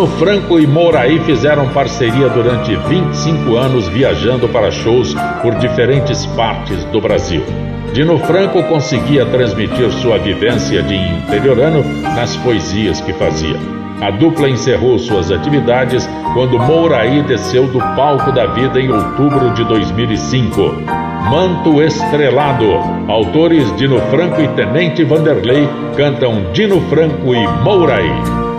Dino Franco e Mouraí fizeram parceria durante 25 anos viajando para shows por diferentes partes do Brasil. Dino Franco conseguia transmitir sua vivência de interiorano nas poesias que fazia. A dupla encerrou suas atividades quando Mouraí desceu do palco da vida em outubro de 2005. Manto Estrelado. Autores Dino Franco e Tenente Vanderlei cantam Dino Franco e Mouraí.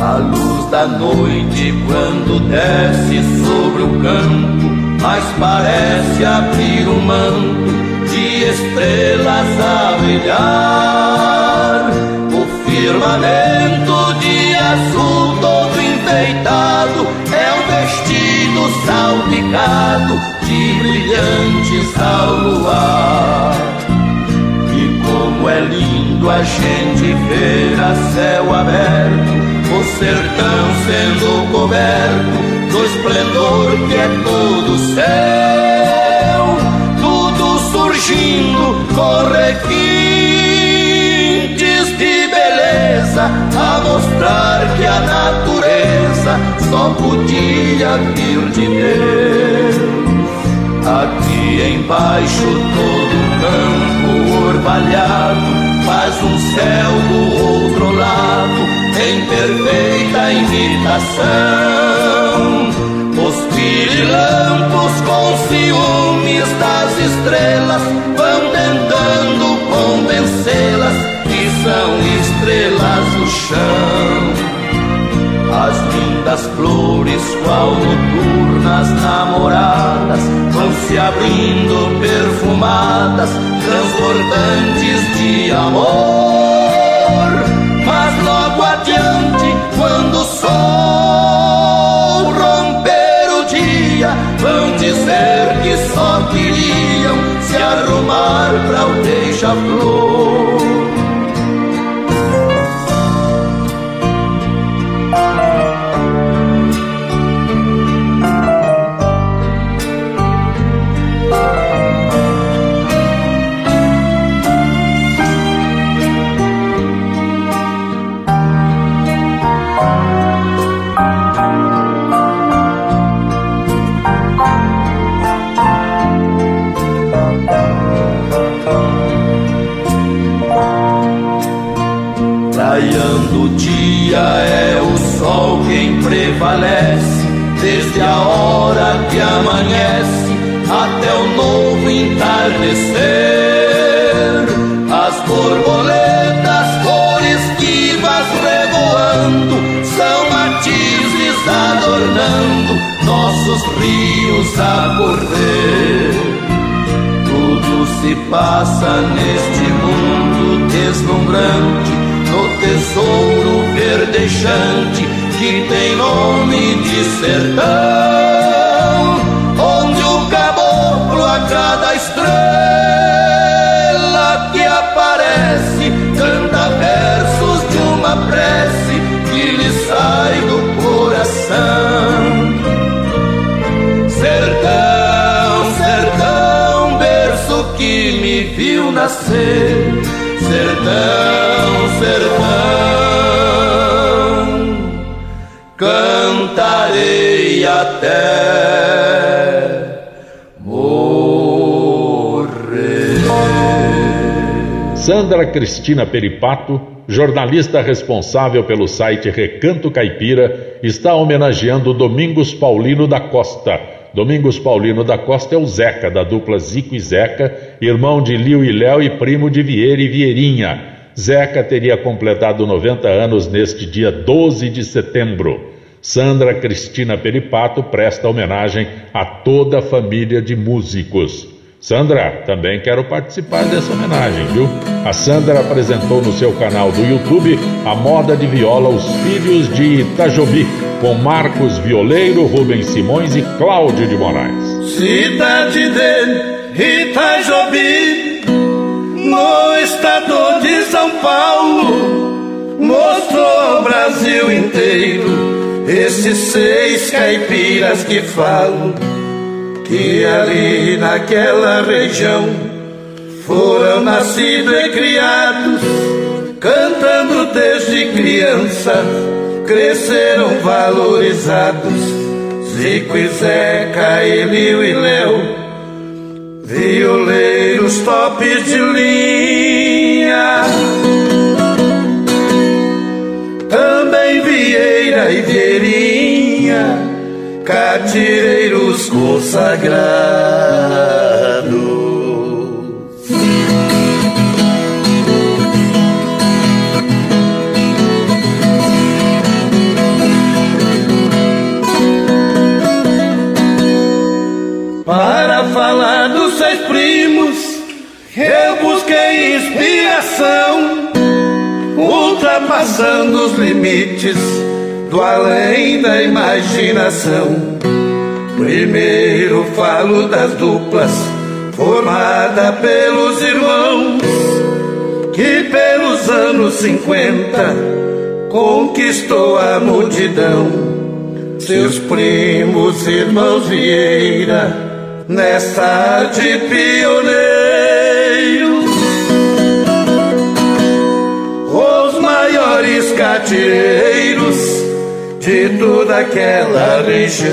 A luz da noite quando desce sobre o campo, mas parece abrir um manto de estrelas a brilhar. O firmamento de azul todo enfeitado é um vestido salpicado de brilhantes ao luar. E como é lindo a gente ver a céu aberto o sertão sendo coberto do esplendor que é todo céu, tudo surgindo com de a mostrar que a natureza só podia vir de Deus. Aqui embaixo todo campo orvalhado um céu do outro lado em perfeita imitação. Os pirilampos com ciúmes das estrelas vão tentando convencê-las que são estrelas do chão. As lindas flores, qual noturnas namoradas, vão se abrindo perfumadas, transbordantes de amor. Mas logo adiante, quando o sol romper o dia, vão dizer que só queriam se arrumar para o deixa-flor. Prevalece desde a hora que amanhece até o novo entardecer. As borboletas cores vivas revoando são matizes adornando nossos rios a correr. Tudo se passa neste mundo deslumbrante, no tesouro verdejante que tem nome de sertão, onde o caboclo a cada estrela que aparece canta versos de uma prece que lhe sai do coração. Sertão, sertão, berço que me viu nascer, sertão, sertão cantarei até morrer. Sandra Cristina Peripato, jornalista responsável pelo site Recanto Caipira, está homenageando Domingos Paulino da Costa. Domingos Paulino da Costa é o Zeca, da dupla Zico e Zeca, irmão de Lio e Léo e primo de Vieira e Vieirinha. Zeca teria completado 90 anos neste dia 12 de setembro. Sandra Cristina Peripato presta homenagem a toda a família de músicos. Sandra, também quero participar dessa homenagem, viu? A Sandra apresentou no seu canal do YouTube a moda de viola Os Filhos de Itajobi, com Marcos Violeiro, Rubens Simões e Cláudio de Moraes. Cidade de Itajobi no estado de São Paulo, mostrou ao Brasil inteiro esses seis caipiras que falam que ali naquela região foram nascidos e criados, cantando desde criança, cresceram valorizados. Zico e Zeca, Elio e Léo violeiros tops de linha. Também Vieira e Vieirinha, catireiros consagrados. Para falar dos seus primos, eu busquei inspiração, ultrapassando os limites do além da imaginação. Primeiro falo das duplas, formada pelos irmãos, que pelos anos 50 conquistou a multidão. Seus primos, irmãos Vieira nessa de pioneiro. Os maiores cartireiros de toda aquela região.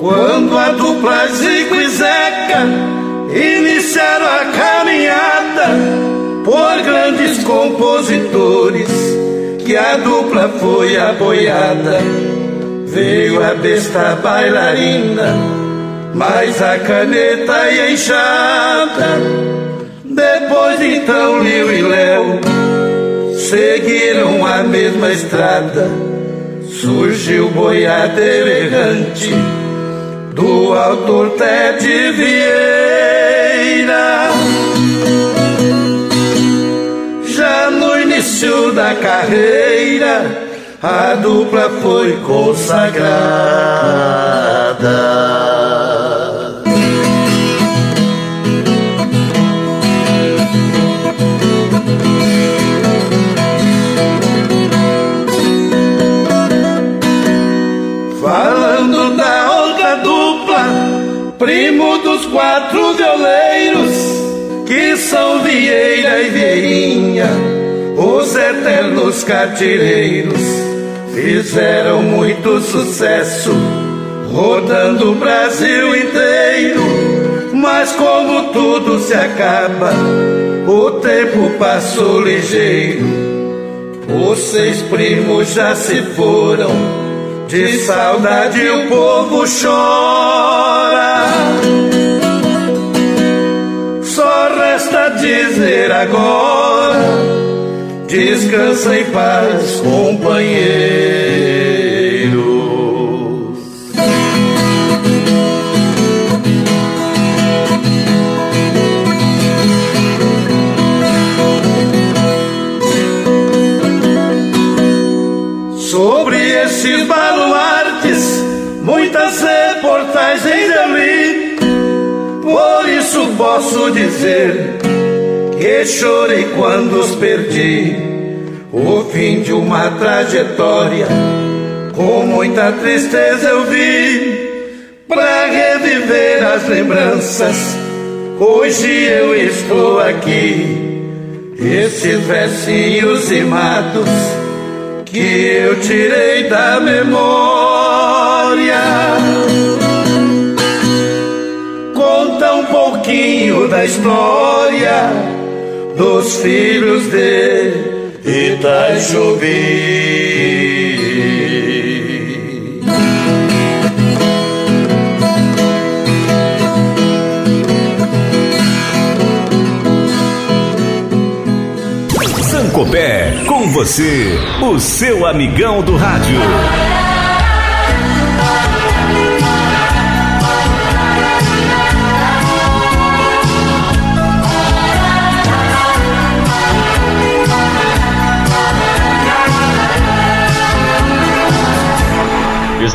Quando a dupla Zico e Zeca iniciaram a caminhada por grandes compositores, que a dupla foi apoiada Veio a besta bailarina, mais a caneta e a enxada. Depois então Liu e Léo seguiram a mesma estrada. Surgiu boiadeiro errante do autor Ted Vieira. Já no início da carreira a dupla foi consagrada. Falando da outra dupla, primo dos quatro violeiros, que são Vieira e Vieirinha, os eternos catireiros fizeram muito sucesso, rodando o Brasil inteiro. Mas como tudo se acaba, o tempo passou ligeiro. Os seis primos já se foram, de saudade o povo chora. Só resta dizer agora Descansa em paz, companheiros. Sobre esses baluartes, muitas reportagens eu li. Por isso posso dizer chorei quando os perdi. O fim de uma trajetória, com muita tristeza eu vi. Pra reviver as lembranças, hoje eu estou aqui. Esses versinhos rimados que eu tirei da memória. Conta um pouquinho da história dos filhos de Itajubi. Sancopé, com você, o seu amigão do rádio.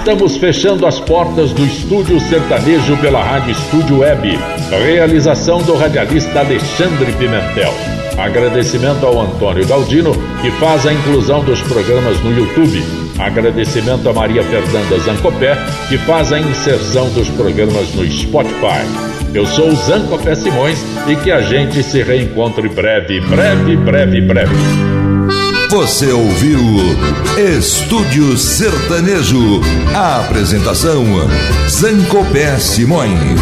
Estamos fechando as portas do Estúdio Sertanejo pela Rádio Estúdio Web. Realização do radialista Alexandre Pimentel. Agradecimento ao Antônio Galdino, que faz a inclusão dos programas no YouTube. Agradecimento a Maria Fernanda Zancopé, que faz a inserção dos programas no Spotify. Eu sou o Zancopé Simões e que a gente se reencontre breve, breve, breve, breve. Você ouviu Estúdio Sertanejo. A apresentação Zancopé Simões.